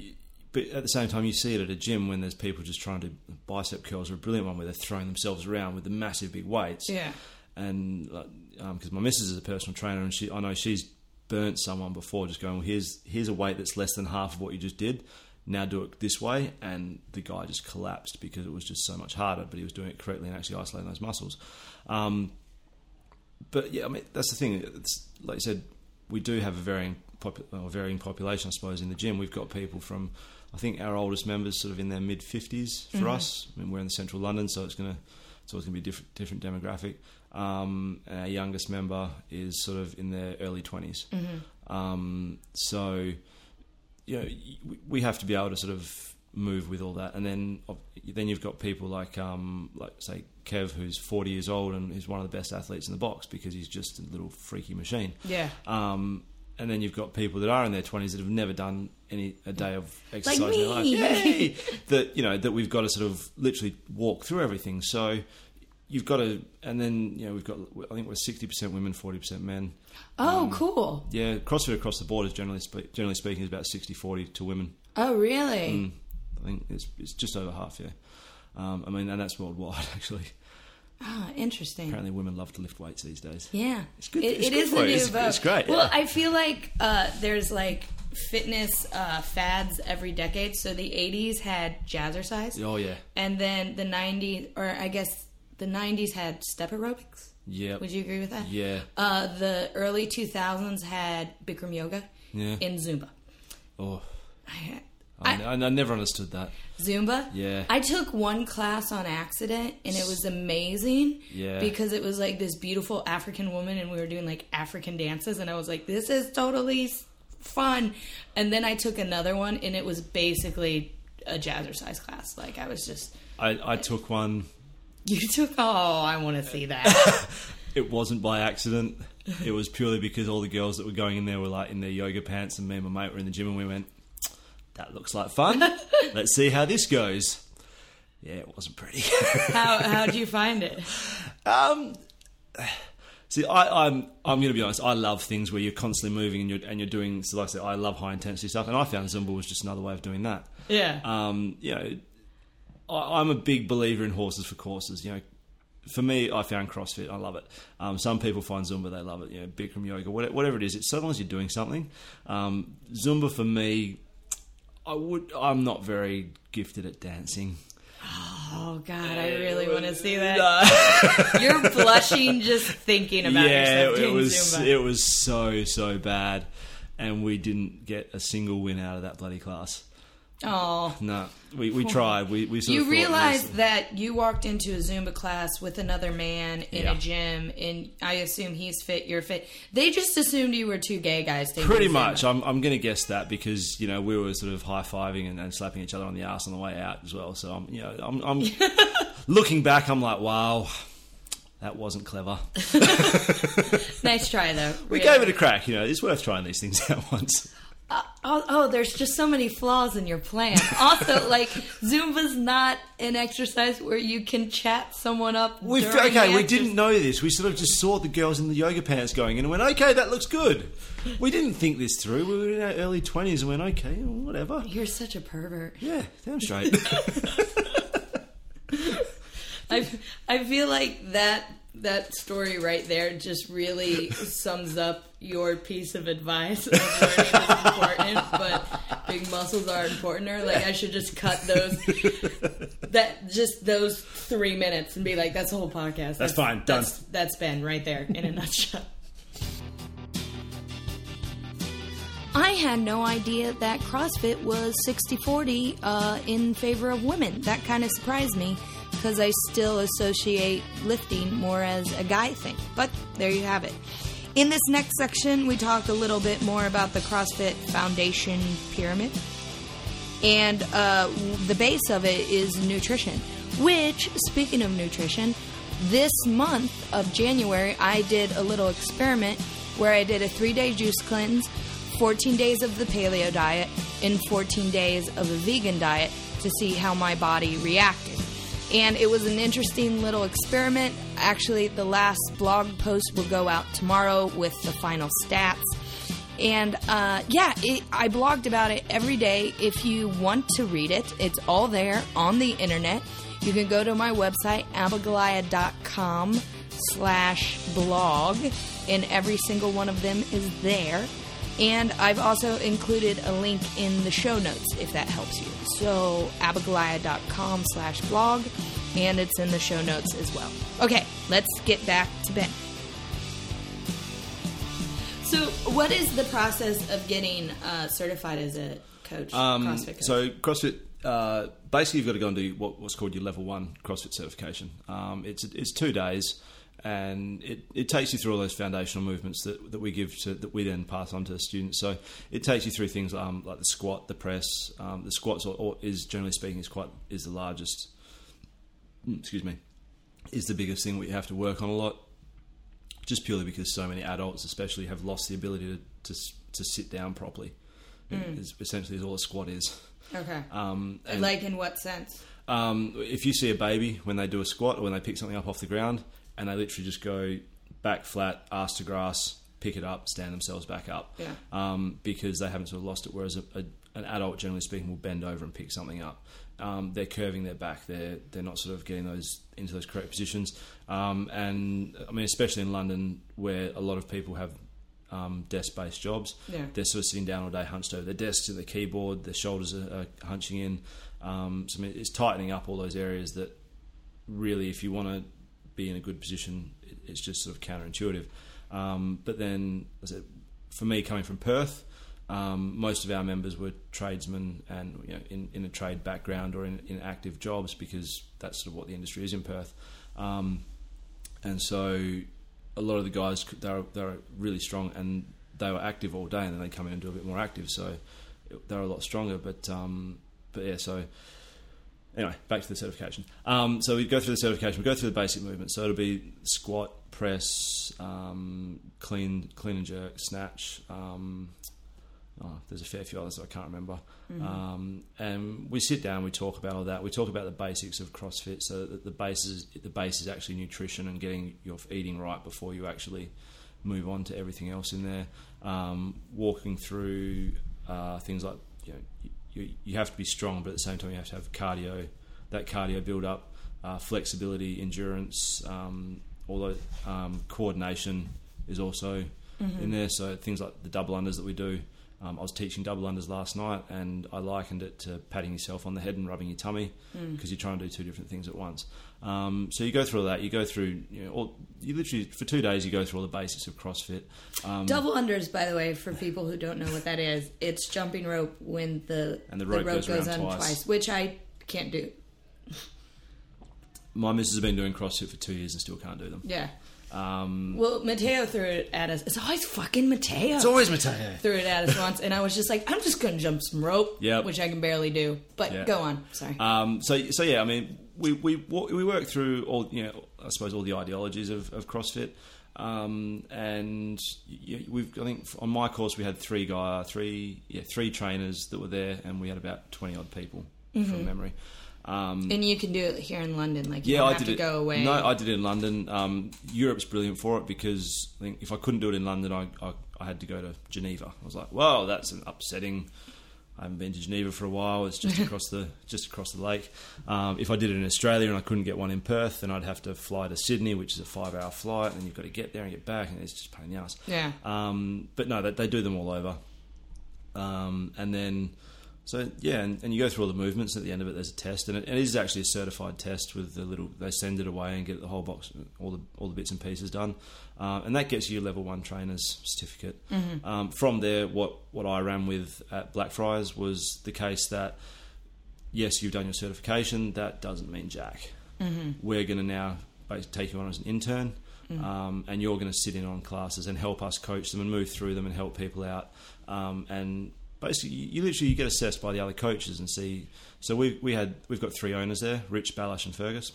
But at the same time, you see it at a gym when there's people just trying to bicep curls are a brilliant one where they're throwing themselves around with the massive big weights Yeah. and because my missus is a personal trainer and she I know she's burnt someone before just going well here's here's a weight that's less than half of what you just did. Now do it this way. And the guy just collapsed because it was just so much harder but he was doing it correctly and actually isolating those muscles. Um, but yeah I mean that's the thing. It's like you said we do have a varying popu- or varying population I suppose in the gym. We've got people from I think our oldest members sort of in their mid 50s for us. I mean we're in central London so it's going to it's going to be a different different demographic um, and our youngest member is sort of in their early 20s. Um, so, you know, we have to be able to sort of move with all that. And then then you've got people like, um, like say, Kev, who's 40 years old and is one of the best athletes in the box because he's just a little freaky machine. Yeah. Um, and then you've got people that are in their 20s that have never done any a day of exercise in their life. Yay! that you know that we've got to sort of literally walk through everything. So you've got to, and then you know we've got. I think we're 60% women, 40% men. Oh, Um, cool. Yeah, CrossFit across the board is generally spe- generally speaking is about 60-40 to women. Oh, really? Mm, I think it's it's just over half. Yeah, um, I mean, and that's worldwide actually. Ah, interesting. Apparently, women love to lift weights these days. Yeah, It's good- It, it's it good is the new It's- vogue. it's great, Well, yeah. I feel like uh, there's like fitness uh, fads every decade. So the '80s had jazzercise, Oh yeah, and then the '90s, or I guess the '90s had step aerobics. yeah, Would you agree with that? yeah. Uh, the early 2000s had Bikram yoga Yeah. and Zumba. Oh, I, I, I, I, never understood that. Zumba. Yeah. I took one class on accident and it was amazing. Yeah. Because it was like this beautiful African woman and we were doing like African dances and I was like, this is totally fun. And then I took another one and it was basically a jazzercise class. Like I was just, I, I took one. you took. Oh, I want to see that. It wasn't by accident. It was purely because all the girls that were going in there were like in their yoga pants, and me and my mate were in the gym, and we went, "That looks like fun. Let's see how this goes." Yeah, it wasn't pretty. how how'd you find it? Um, see, I, I'm I'm going to be honest. I love things where you're constantly moving and you're and you're doing. So, like I said, I love high intensity stuff, and I found Zumba was just another way of doing that. Yeah. Um, you know, I, I'm a big believer in horses for courses. You know, for me, I found CrossFit. I love it. Um, some people find Zumba, they love it. You know, Bikram yoga, whatever, whatever it is. It's so long as you're doing something. Um, Zumba for me, I would. I'm not very gifted at dancing. Oh God, I really want to see that. You're blushing just thinking about yeah, yourself it was Zumba. it was so so bad, and we didn't get a single win out of that bloody class. Oh, No, we, we tried. We we sort you of realize this- that you walked into a Zumba class with another man in Yeah. a gym, and I assume he's fit, you're fit. They just assumed you were two gay guys. Pretty Zumba. much. I'm, I'm going to guess that because you know we were sort of high fiving and, and slapping each other on the ass on the way out as well. So I'm you know I'm, I'm looking back. I'm like, wow, that wasn't clever. Nice try though. We gave it a crack. You know, it's worth trying these things out once. Uh, oh, oh, there's just so many flaws in your plan. Also, like Zumba's not an exercise where you can chat someone up. We okay. We didn't know this. We sort of just saw the girls in the yoga pants going in and went, okay, that looks good. We didn't think this through. We were in our early twenties and went, okay, whatever. You're such a pervert. Yeah, damn straight. I, I feel like that that story right there just really sums up your piece of advice of learning is important, but big muscles are importanter. Like I should just cut those that just those three minutes and be like, that's the whole podcast. That's, fine, done. That's that's Ben right there in a nutshell. I had no idea that CrossFit was 60 40 uh, in favor of women. That kind of surprised me because I still associate lifting more as a guy thing. But there you have it. In this next section, we talk a little bit more about the CrossFit Foundation pyramid. And uh, the base of it is nutrition, which, speaking of nutrition, this month of January, I did a little experiment where I did a three day juice cleanse, 14 days of the paleo diet, and 14 days of a vegan diet to see how my body reacted. And it was an interesting little experiment. Actually, the last blog post will go out tomorrow with the final stats. And uh, yeah, it, I blogged about it every day. If you want to read it, it's all there on the internet. You can go to my website, abigalia.com slash blog, and every single one of them is there. And I've also included a link in the show notes if that helps you. So, abigalia.com slash blog, and it's in the show notes as well. Okay, let's get back to Ben. So, what is the process of getting uh, certified as a coach, Um, CrossFit coach? so CrossFit, uh, basically, you've got to go and do what, what's called your level one CrossFit certification. Um, it's it's two days, and it, it takes you through all those foundational movements that, that we give to that we then pass on to the students. So it takes you through things um, like the squat, the press. Um, the squats or, or is generally speaking is quite is the largest. mm, Excuse me, is the biggest thing we have to work on a lot just purely because so many adults, especially, have lost the ability to to, to sit down properly. Is essentially is all a squat is. okay. Um, and, like, in what sense? um, if you see a baby when they do a squat or when they pick something up off the ground and they literally just go back flat, ass to grass, pick it up, stand themselves back up, Yeah. um, because they haven't sort of lost it. Whereas a, a, an adult, generally speaking, will bend over and pick something up. Um, they're curving their back. They're they're not sort of getting those into those correct positions. Um, and I mean, especially in London, where a lot of people have um, desk-based jobs, Yeah. they're sort of sitting down all day, hunched over their desks and their keyboard. Their shoulders are, are hunching in. Um, so I mean, it's tightening up all those areas that really, if you want to be in a good position, it, it's just sort of counterintuitive. Um, but then, for me, coming from Perth, um, most of our members were tradesmen and you know, in, in a trade background or in, in active jobs because that's sort of what the industry is in Perth. Um, and so a lot of the guys, they're, they're really strong and they were active all day and then they come in and do a bit more active. So they're a lot stronger. But, um, but yeah, so anyway, back to the certification. Um, so we go through the certification. We go through the basic movements. So it'll be squat, press, um, clean, clean and jerk, snatch. Um, oh, there's a fair few others that I can't remember. Um, and we sit down, we talk about all that. We talk about the basics of CrossFit. So that the base is the base is actually nutrition and getting your eating right before you actually move on to everything else in there. Um, walking through uh, things like you know you, you have to be strong, but at the same time you have to have cardio. That cardio build up, uh, flexibility, endurance, um, although um, coordination is also in there. So things like the double unders that we do. Um, I was teaching double unders last night, and I likened it to patting yourself on the head and rubbing your tummy because you're trying to do two different things at once. Um, so you go through all that. You go through, you know, all, you literally for two days you go through all the basics of CrossFit. Um, Double unders, by the way, for people who don't know what that is, it's jumping rope when the And the rope goes around on twice. which I can't do. my missus has been doing CrossFit for two years and still can't do them. Yeah. Um, Well, Mateo threw it at us. It's always fucking Mateo. it's always Mateo. threw it at us once, and I was just like, I'm just going to jump some rope, Yep. which I can barely do. But Yeah. go on. Sorry. Um, so, so yeah, I mean, we we we work through all you know, I suppose all the ideologies of, of CrossFit, um, and we've I think on my course we had three guy, three yeah, three trainers that were there, and we had about twenty odd people from memory. Um, and you can do it here in London. Like, you yeah, I have did to it. go away. No, I did it in London. Um, Europe's brilliant for it because I think if I couldn't do it in London, I, I, I had to go to Geneva. I was like, well, that's an upsetting. I haven't been to Geneva for a while. It's just across the just across the lake. Um, if I did it in Australia and I couldn't get one in Perth, then I'd have to fly to Sydney, which is a five-hour flight, and you've got to get there and get back, and it's just a pain in the ass. Yeah. Um, but no, they, they do them all over. Um, and then, so yeah, and, and you go through all the movements. At the end of it, there's a test, and it, it is actually a certified test with the little. They send it away and get the whole box, all the all the bits and pieces done, um, and that gets you a level one trainer's certificate. Um, from there, what what I ran with at Blackfriars was the case that yes, you've done your certification. That doesn't mean jack. We're going to now take you on as an intern, um, and you're going to sit in on classes and help us coach them and move through them and help people out. Um, and basically, you, literally you get assessed by the other coaches and see. So we we had we've got three owners there: Rich, Balash, and Fergus.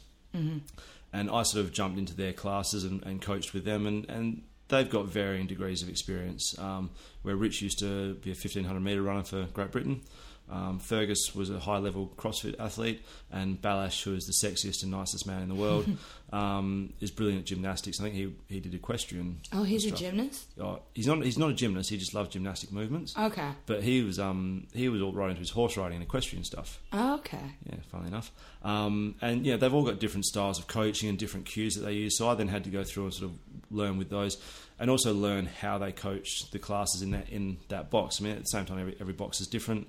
And I sort of jumped into their classes and, and coached with them, and, and they've got varying degrees of experience. Um, where Rich used to be a 1500 metre runner for Great Britain, um, Fergus was a high level CrossFit athlete, and Balash, who is the sexiest and nicest man in the world, um, is brilliant at gymnastics. I think he, he did equestrian. Oh, he's a gymnast? Oh, he's not he's not a gymnast. He just loves gymnastic movements. Okay. But he was um he was all right into his horse riding and equestrian stuff. Oh, okay. Yeah, funnily enough. Um, and yeah, they've all got different styles of coaching and different cues that they use. So I then had to go through and sort of learn with those, and also learn how they coach the classes in that in that box. I mean, at the same time, every, every box is different,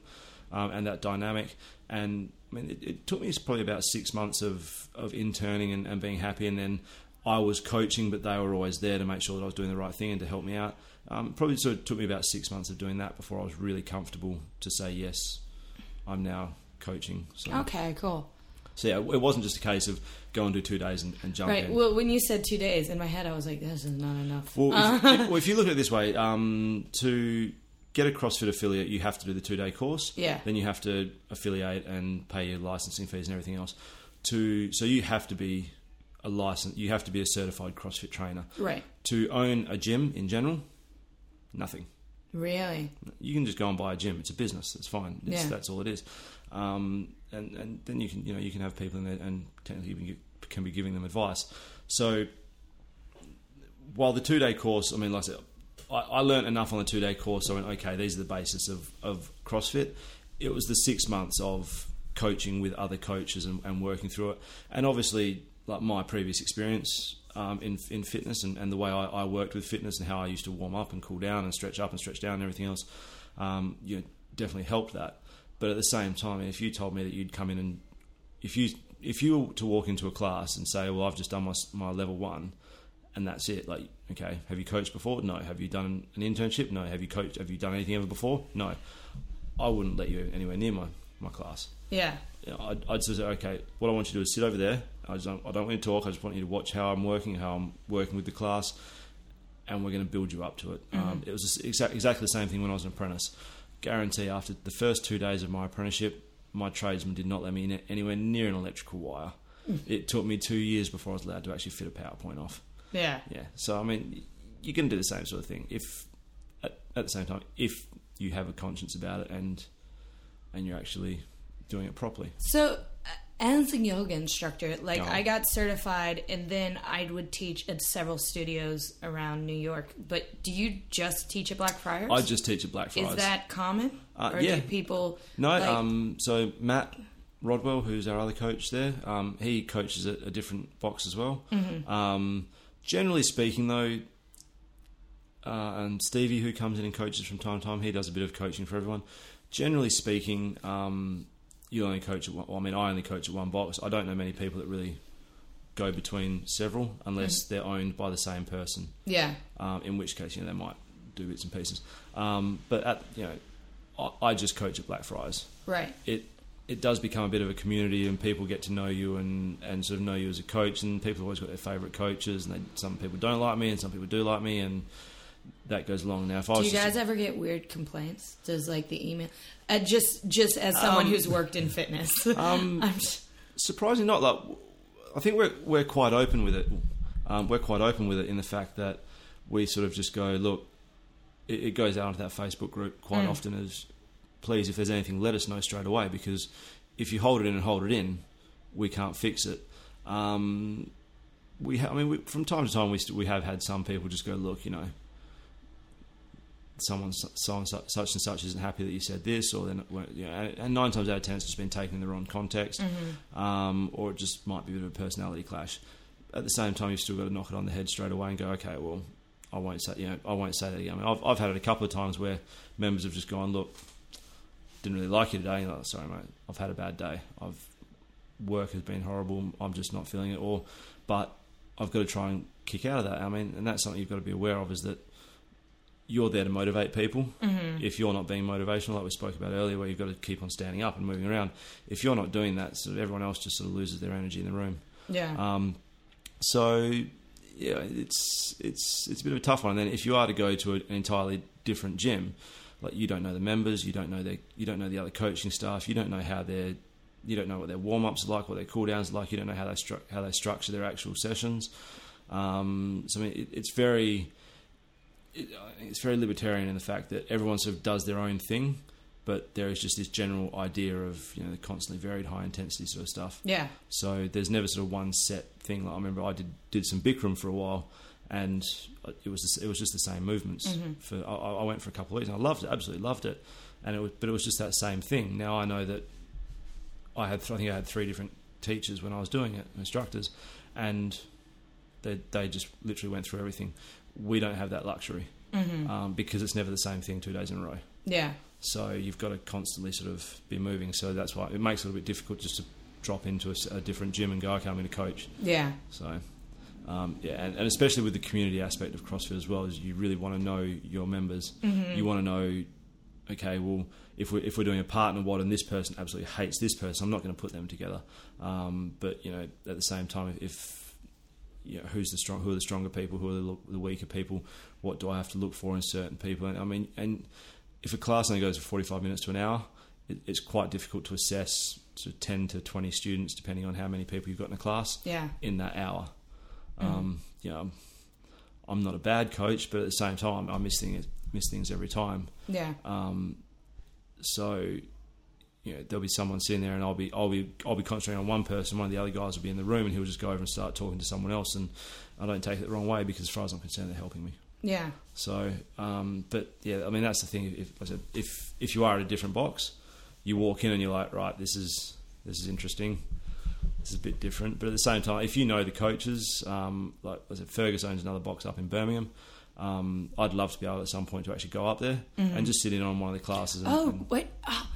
um, and that dynamic. And I mean, it, it took me probably about six months of of interning and, and being happy, and then I was coaching, but they were always there to make sure that I was doing the right thing and to help me out. Um, probably sort of took me about six months of doing that before I was really comfortable to say yes. I'm now coaching. So. Okay, cool. So yeah, it wasn't just a case of go and do two days and, and jump Right. in. Well, when you said two days, in my head, I was like, this is not enough. Well, if, if, well, if you look at it this way, um, to get a CrossFit affiliate, you have to do the two day course. Yeah. Then you have to affiliate and pay your licensing fees and everything else. To so you have to be a license. You have to be a certified CrossFit trainer. Right. To own a gym in general, nothing. Really? You can just go and buy a gym. It's a business. It's fine. It's, Yeah. That's all it is. Um, and and then you can you know you can have people in there and technically gi- can be giving them advice. So while the two day course, I mean, like I said, I, I learned enough on the two day course. I went, okay, these are the basis of of CrossFit. it was the six months of coaching with other coaches and, and working through it, and obviously like my previous experience um, in in fitness and, and the way I, I worked with fitness and how I used to warm up and cool down and stretch up and stretch down and everything else, um, you know, definitely helped that. But at the same time, if you told me that you'd come in and if you if you were to walk into a class and say, "Well, I've just done my my level one," and that's it, like, okay, have you coached before? No. Have you done an internship? No. Have you coached? Have you done anything ever before? No. I wouldn't let you anywhere near my my class. Yeah. You know, I'd, I'd say, okay, what I want you to do is sit over there. I, just don't, I don't want you to talk. I just want you to watch how I'm working, how I'm working with the class, and we're going to build you up to it. Mm-hmm. Um, it was exa- exactly the same thing when I was an apprentice. Guarantee after the first two days of my apprenticeship, my tradesman did not let me in anywhere near an electrical wire. Mm. It took me two years before I was allowed to actually fit a PowerPoint off. Yeah. Yeah. So I mean, you can do the same sort of thing if, at, at the same time, if you have a conscience about it and and you're actually doing it properly. So, uh, as a yoga instructor, like Oh. I got certified, and then I would teach at several studios around New York. But do you just teach at Blackfriars? I just teach at Blackfriars. Is that common? Uh, or yeah. do people? No, like- um, so Matt Rodwell, who's our other coach there, um, he coaches at a different box as well. Mm-hmm. Um, generally speaking, though, uh, and Stevie, who comes in and coaches from time to time, he does a bit of coaching for everyone. Generally speaking, um, you only coach at one. Well, I mean, I only coach at one box. I don't know many people that really go between several unless Mm. they're owned by the same person Yeah. um, in which case you know they might do bits and pieces. Um, but at you know, I, I just coach at Blackfriars. Right. It it does become a bit of a community, and people get to know you and, and sort of know you as a coach. And people have always got their favourite coaches, and they, some people don't like me, and some people do like me, and that goes along. Now, if I Do was you just- guys ever get weird complaints? Does like the email? Uh, just just as someone Um, who's worked in fitness, um, I'm just, surprisingly not. Like, I think we're we're quite open with it. Um, we're quite open with it in the fact that we sort of just go, look, it, it goes out into that Facebook group quite Mm. often as, please, if there's anything, let us know straight away because if you hold it in and hold it in, we can't fix it. Um, we, ha- I mean, we, from time to time, we st- we have had some people just go, look, you know, someone so and such, such and such isn't happy that you said this, or then you know, and, nine times out of ten, it's just been taken in the wrong context, um, or it just might be a bit of a personality clash. At the same time, you've still got to knock it on the head straight away and go, okay, well, I won't say, you know, I won't say that again. I mean, I've, I've had it a couple of times where members have just gone, look, didn't really like you today. And like, sorry, mate, I've had a bad day. I've work has been horrible. I'm just not feeling it. Or, but I've got to try and kick out of that. I mean, and that's something you've got to be aware of is that you're there to motivate people. Mm-hmm. If you're not being motivational, like we spoke about earlier, where you've got to keep on standing up and moving around. If you're not doing that, sort of everyone else just sort of loses their energy in the room. yeah. Um, so yeah, it's it's it's a bit of a tough one. And then if you are to go to an entirely different gym, like you don't know the members, you don't know their, you don't know the other coaching staff, you don't know how their, you don't know what their warm ups are like, what their cool downs are like, you don't know how they stru- how they structure their actual sessions. Um, so I mean, it, it's very it, it's very libertarian in the fact that everyone sort of does their own thing, but there is just this general idea of you know the constantly varied high intensity sort of stuff. yeah. So there's never sort of one set thing. Like I remember I did did some Bikram for a while, and it was just, it was just the same movements. Mhm. For I, I went for a couple of weeks, and I loved it, absolutely loved it. And it was, but it was just that same thing. Now I know that I had I think I had three different teachers when I was doing it, instructors, and they they just literally went through everything. We don't have that luxury Mm-hmm. um, because it's never the same thing two days in a row. yeah. So you've got to constantly sort of be moving. So that's why it makes it a little bit difficult just to drop into a different gym and go, okay, I'm going to coach. Yeah. So um, yeah, and, and especially with the community aspect of CrossFit as well, is you really want to know your members. Mm-hmm. You want to know, okay, well, if we're if we're doing a partner WOD and this person absolutely hates this person, I'm not going to put them together. Um, but you know, at the same time, if you know, who's the strong, who are the stronger people, who are the, the weaker people, what do I have to look for in certain people? And I mean, and if a class only goes for 45 minutes to an hour, it, it's quite difficult to assess sort of 10 to 20 students, depending on how many people you've got in a class Yeah. in that hour. Um, you know, I'm, not a bad coach, but at the same time, I miss things miss things every time. Yeah. Um, so, you know, there'll be someone sitting there, and I'll be I'll be I'll be concentrating on one person. One of the other guys will be in the room, and he'll just go over and start talking to someone else. And I don't take it the wrong way because, as far as I'm concerned, they're helping me. Yeah. So, um, but yeah, I mean that's the thing. If I said, if if you are at a different box, you walk in and you're like, right, this is this is interesting. Is a bit different, but at the same time, if you know the coaches, um, like was it Fergus owns another box up in Birmingham. Um, I'd love to be able at some point to actually go up there and just sit in on one of the classes. And, Oh, and, wait. Oh,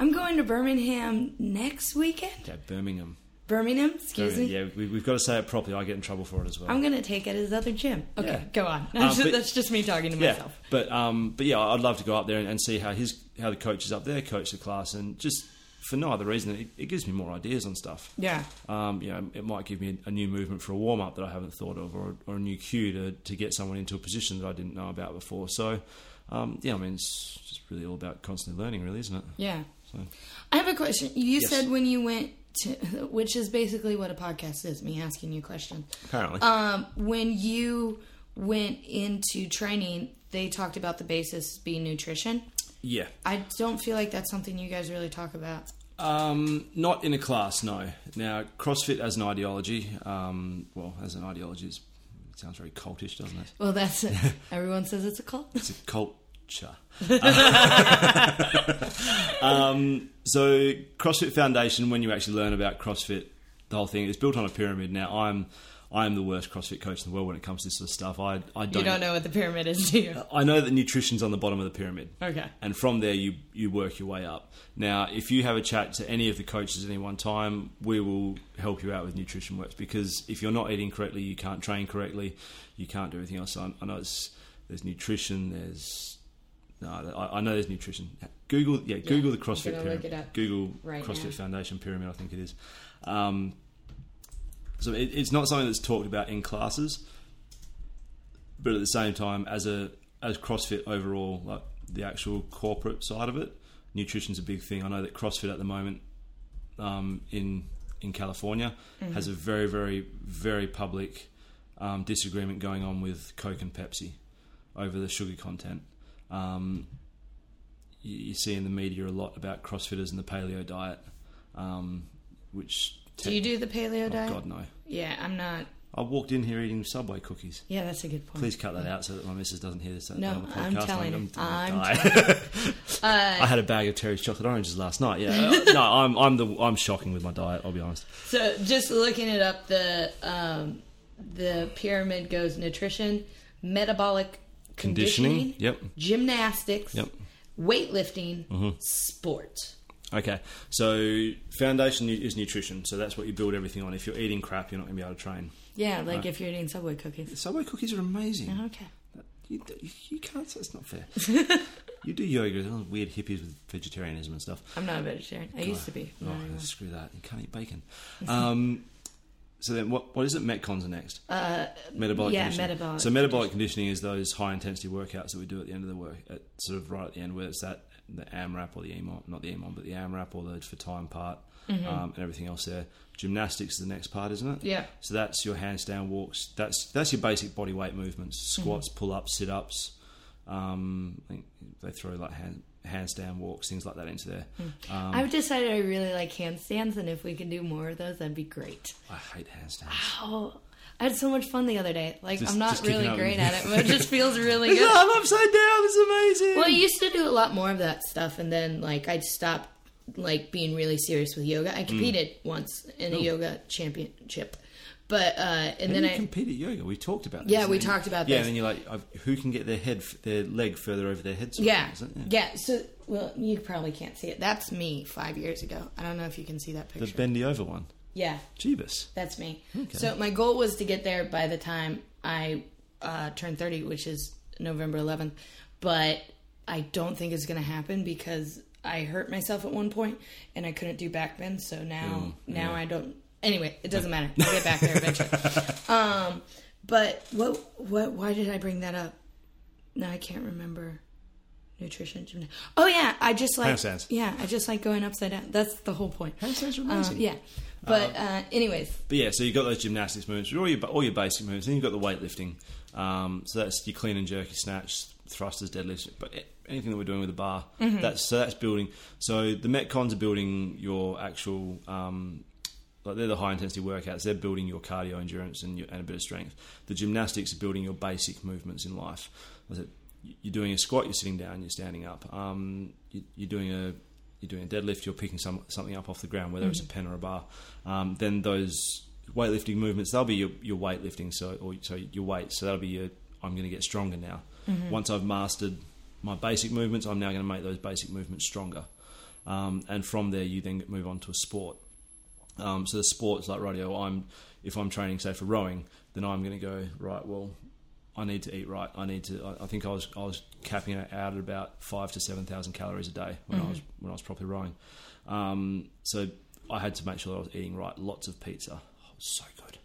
I'm going to Birmingham next weekend. yeah, Birmingham. Birmingham, excuse me. Yeah, we, we've got to say it properly. I get in trouble for it as well. I'm going to take it as other gym. Okay, Yeah. go on. Um, but- That's just me talking to yeah, myself. but um, but yeah, I'd love to go up there and, and see how his how the coaches up there coach the class, and just for no other reason, it, it gives me more ideas on stuff. Yeah. Um, you know, it might give me a, a new movement for a warm up that I haven't thought of, or, or a new cue to, to get someone into a position that I didn't know about before. So, um, yeah, I mean, it's just really all about constantly learning, really, isn't it? Yeah. So, I have a question. You Yes. said when you went to, which is basically what a podcast is, me asking you questions. apparently, Um, when you went into training, they talked about the basis being nutrition. yeah. I don't feel like that's something you guys really talk about. Um, not in a class, no. Now, CrossFit as an ideology, um, well, as an ideology, is, it sounds very cultish, doesn't it? Well, that's everyone says it's a cult. It's a culture. um, so, CrossFit Foundation, when you actually learn about CrossFit, the whole thing is built on a pyramid. Now, I'm I'm the worst CrossFit coach in the world when it comes to this sort of stuff. I I don't, You don't know what the pyramid is, do you? I know that nutrition's on the bottom of the pyramid. Okay. And from there, you, you work your way up. Now, if you have a chat to any of the coaches at any one time, we will help you out with nutrition works because if you're not eating correctly, you can't train correctly, you can't do everything else. I, I know it's, there's nutrition, there's. No, I, I know there's nutrition. Google, yeah, Google the CrossFit pyramid. Google right CrossFit now. Foundation pyramid, I think it is. Um, so it, it's not something that's talked about in classes, but at the same time, as a as CrossFit overall, like the actual corporate side of it, nutrition's a big thing. I know that CrossFit at the moment um, in in California Mm-hmm. has a very very very public um, disagreement going on with Coke and Pepsi over the sugar content. Um, you, you see in the media a lot about CrossFitters and the paleo diet, um, Do you do the paleo oh, diet? God no. Yeah, I'm not. I walked in here eating Subway cookies. Yeah, that's a good point. Please cut that out so that my missus doesn't hear this No, on the podcast. I'm telling him. gonna I'm die. I had a bag of Terry's chocolate oranges last night. Yeah, Uh, no, I'm I'm the I'm shocking with my diet. I'll be honest. So just looking it up, the um, the pyramid goes nutrition, metabolic conditioning, Conditioning. Yep. gymnastics, Yep. weightlifting, sport. Okay, so foundation is nutrition. So that's what you build everything on. If you're eating crap, you're not going to be able to train. Yeah, like if you're eating Subway cookies. Subway cookies are amazing. Okay. You, you can't. That's not fair. you do yoga. They're weird hippies with vegetarianism and stuff. I'm not a vegetarian. I used to be. Oh, anymore. screw that. You can't eat bacon. Um, so then, what what is it? Metcons are next. Uh, Metabolic yeah, conditioning. metabolic So metabolic conditioning is those high intensity workouts that we do at the end of the work, at sort of right at the end, where it's that the AMRAP or the EMOM, not the EMOM, but the AMRAP or the for time part, um, and everything else there. Gymnastics is the next part, isn't it? Mm-hmm. Yeah. So that's your handstand walks. That's that's your basic body weight movements: squats, pull ups, sit ups. Um, I think they throw like hand, handstand walks, things like that into there. Um, I've decided I really like handstands, and if we can do more of those, that'd be great. I hate handstands. Oh, I had so much fun the other day. Like Just- I'm not really great at it, but it just feels really good. I'm upside down. It's amazing. Well, I used to do a lot more of that stuff, and then like I stopped like being really serious with yoga. I competed once in a Oh. yoga championship, but uh, and then you I compete at yoga. We talked about this. Yeah, we talked about Yeah, and then you're like, who can get their head, their leg further over their head? yeah it? yeah. So well, you probably can't see it. That's me five years ago. I don't know if you can see that picture. The bendy over one. Yeah, Jeebus. that's me. Okay. So my goal was to get there by the time I uh, turn thirty, which is November 11th. But I don't think it's going to happen because I hurt myself at one point and I couldn't do back bends. So now, now I don't. Anyway, it doesn't matter. I'll get back there eventually. um, but what, what? Why did I bring that up? No, I can't remember. Nutrition, Oh yeah, I just like yeah, I just like going upside down. That's the whole point. Handstands are Um, yeah, but uh, anyways, But yeah, so you've got those gymnastics movements, all your, all your basic movements. Then you've got the weightlifting. Um, so that's your clean and jerky snatch, thrusters, deadlifts, but anything that we're doing with the bar. Mm-hmm. That's so that's building. So the metcons are building your actual. Um, like they're the high intensity workouts. They're building your cardio endurance and, your, and a bit of strength. The gymnastics are building your basic movements in life. You're doing a squat, you're sitting down, you're standing up. Um, you're doing a you're doing a deadlift, you're picking some, something up off the ground, whether it's a pen or a bar. Um, then those weightlifting movements, they'll be your, your weightlifting, so or so your weight. So that'll be your. I'm going to get stronger now. Once I've mastered my basic movements, I'm now going to make those basic movements stronger. Um, and from there, you then move on to a sport. Um, so the sports like radio, I'm if I'm training say for rowing, then I'm going to go right. Well, I need to eat right. I need to. I, I think I was I was capping it out at about five to seven thousand calories a day when I was when I was properly rowing. Um, so I had to make sure that I was eating right. Lots of pizza. Oh, so good.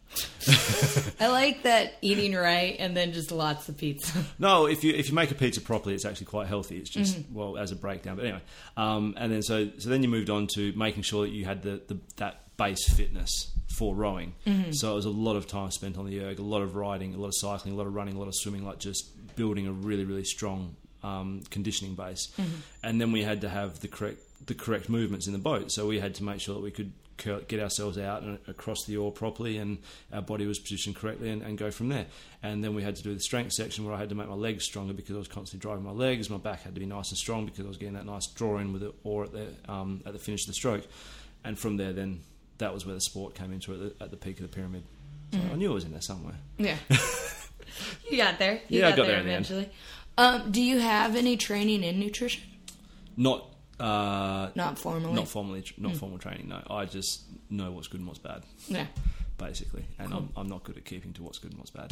I like that eating right and then just lots of pizza. No, if you if you make a pizza properly, it's actually quite healthy. It's just well as a breakdown, but anyway. Um, and then so so then you moved on to making sure that you had the, the that base fitness for rowing. So it was a lot of time spent on the erg, a lot of riding, a lot of cycling, a lot of running, a lot of swimming, like just building a really really strong um, conditioning base. And then we had to have the correct the correct movements in the boat. So we had to make sure that we could cur- get ourselves out and across the oar properly, and our body was positioned correctly, and, and go from there. And then we had to do the strength section where I had to make my legs stronger because I was constantly driving my legs. My back had to be nice and strong because I was getting that nice draw in with the oar at the um, at the finish of the stroke. And from there, then that was where the sport came into it at the peak of the pyramid. So I knew it was in there somewhere. Yeah. you got there. You Yeah, I got there in the eventually. Um, do you have any training in nutrition? Not. Uh, Not formally. not formally, not formal training. No, I just know what's good and what's bad. yeah. basically, and I'm, I'm not good at keeping to what's good and what's bad.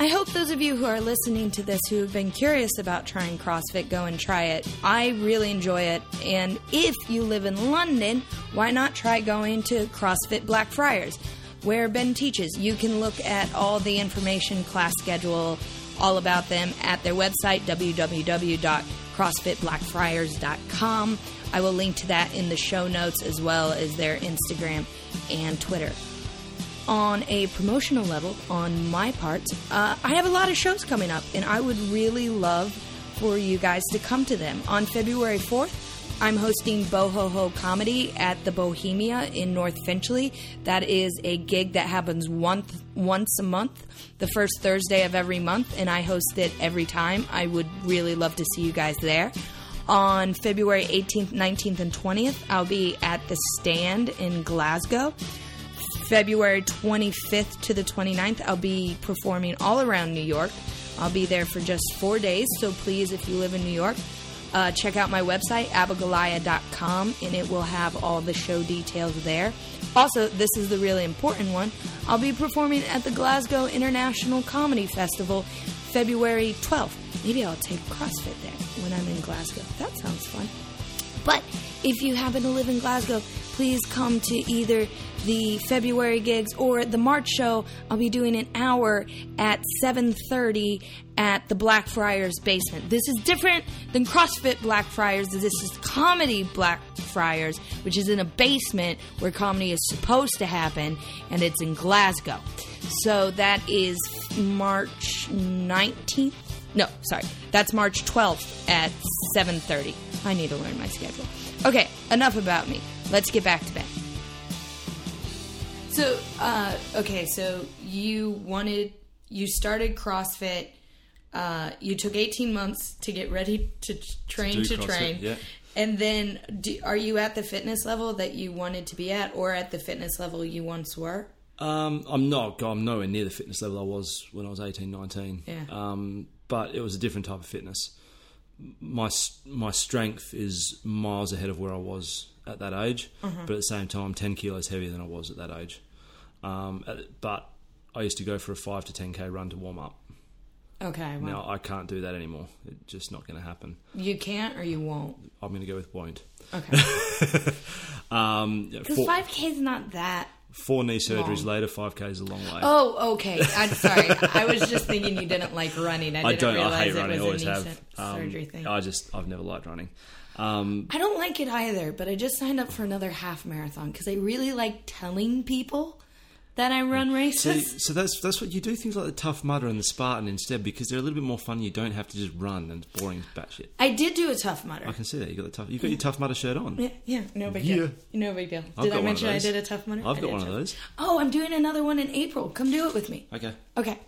I hope those of you who are listening to this who have been curious about trying CrossFit go and try it. I really enjoy it. And if you live in London, why not try going to CrossFit Blackfriars, where Ben teaches? You can look at all the information, class schedule, all about them at their website, www.crossfitblackfriars.com. I will link to that in the show notes as well as their Instagram and Twitter on a promotional level on my part, uh, I have a lot of shows coming up, and I would really love for you guys to come to them. On February 4th, I'm hosting Boho Ho Comedy at the Bohemia in North Finchley. That is a gig that happens once once a month, the first Thursday of every month, and I host it every time. I would really love to see you guys there. On February 18th, 19th, and 20th, I'll be at the Stand in Glasgow. February 25th to the 29th, I'll be performing all around New York. I'll be there for just four days, so please, if you live in New York, uh, check out my website, abigalia.com, and it will have all the show details there. Also, this is the really important one. I'll be performing at the Glasgow International Comedy Festival February 12th. Maybe I'll take CrossFit there when I'm in Glasgow. That sounds fun. But if you happen to live in Glasgow, please come to either the February gigs or the March show. I'll be doing an hour at 7:30 at the Blackfriars basement. This is different than CrossFit Blackfriars. This is comedy Blackfriars, which is in a basement where comedy is supposed to happen, and it's in Glasgow. So that is March 19th. No, sorry. That's March 12th at 7:30. I need to learn my schedule. Okay, enough about me. Let's get back to Ben. So, uh, okay, so you wanted, you started CrossFit. Uh, you took 18 months to get ready to train do to, train. yeah. And then, do, are you at the fitness level that you wanted to be at, or at the fitness level you once were? Um, I'm not. I'm nowhere near the fitness level I was when I was 18, 19. Yeah. Um, but it was a different type of fitness. My my strength is miles ahead of where I was at that age, but at the same time, 10 kilos heavier than I was at that age. Um, but I used to go for a five to 10k run to warm up. Okay, well, Now I can't do that anymore. It's just not going to happen. you can't or you won't. I'm going to go with won't. Okay. Um, Because four, 5K is not that. four knee surgeries long. later, 5k is a long way. Oh, okay. I'm sorry. I was just thinking you didn't like running. I didn't I don't. realize I hate it running. I always have. Um, surgery thing. I just. I've never liked running. Um, I don't like it either, but I just signed up for another half marathon because I really like telling people that I run races. so that's that's what you do. Things like the Tough Mudder and the Spartan instead because they're a little bit more fun. You don't have to just run and it's boring batshit. I did do a tough mudder. I can see that you got the tough. You got your Tough Mudder shirt on. Yeah, yeah, no big Yeah. deal. No big deal. I've did I mention I did a tough mudder? I've got one of those. Oh, I'm doing another one in April. Come do it with me. Okay. Okay.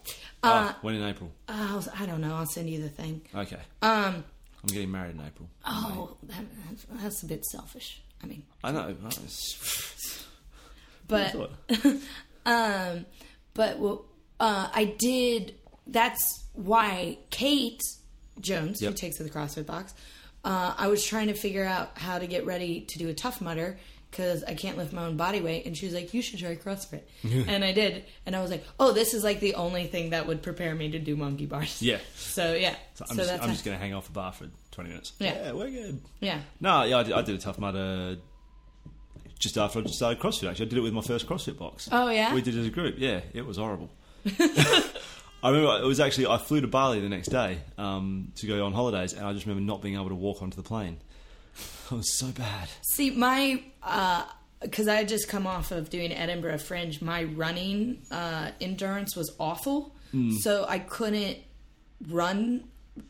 Uh, oh, when in April? I'll, I don't know. I'll send you the thing. Okay. Um, I'm getting married in April. Oh, that, that's a bit selfish. I mean, I know. It's- but um, but well, uh, I did. That's why Kate Jones, who takes to the CrossFit box, uh, I was trying to figure out how to get ready to do a tough mudder because I can't lift my own body weight, and she was like, "You should try CrossFit," and I did, and I was like, "Oh, this is like the only thing that would prepare me to do monkey bars." Yeah. So yeah. So So, I'm just, I'm just going to hang off a bar for 20 minutes. Yeah. we're good. yeah. No, yeah, I did, I did a tough mudder just after I just started CrossFit. Actually, I did it with my first CrossFit box. Oh, yeah? we did it as a group. Yeah, it was horrible. I remember it was actually I flew to Bali the next day um, to go on holidays, and I just remember not being able to walk onto the plane. It was so bad. See, my because I had just come off of doing Edinburgh Fringe, my running uh, endurance was awful, so I couldn't run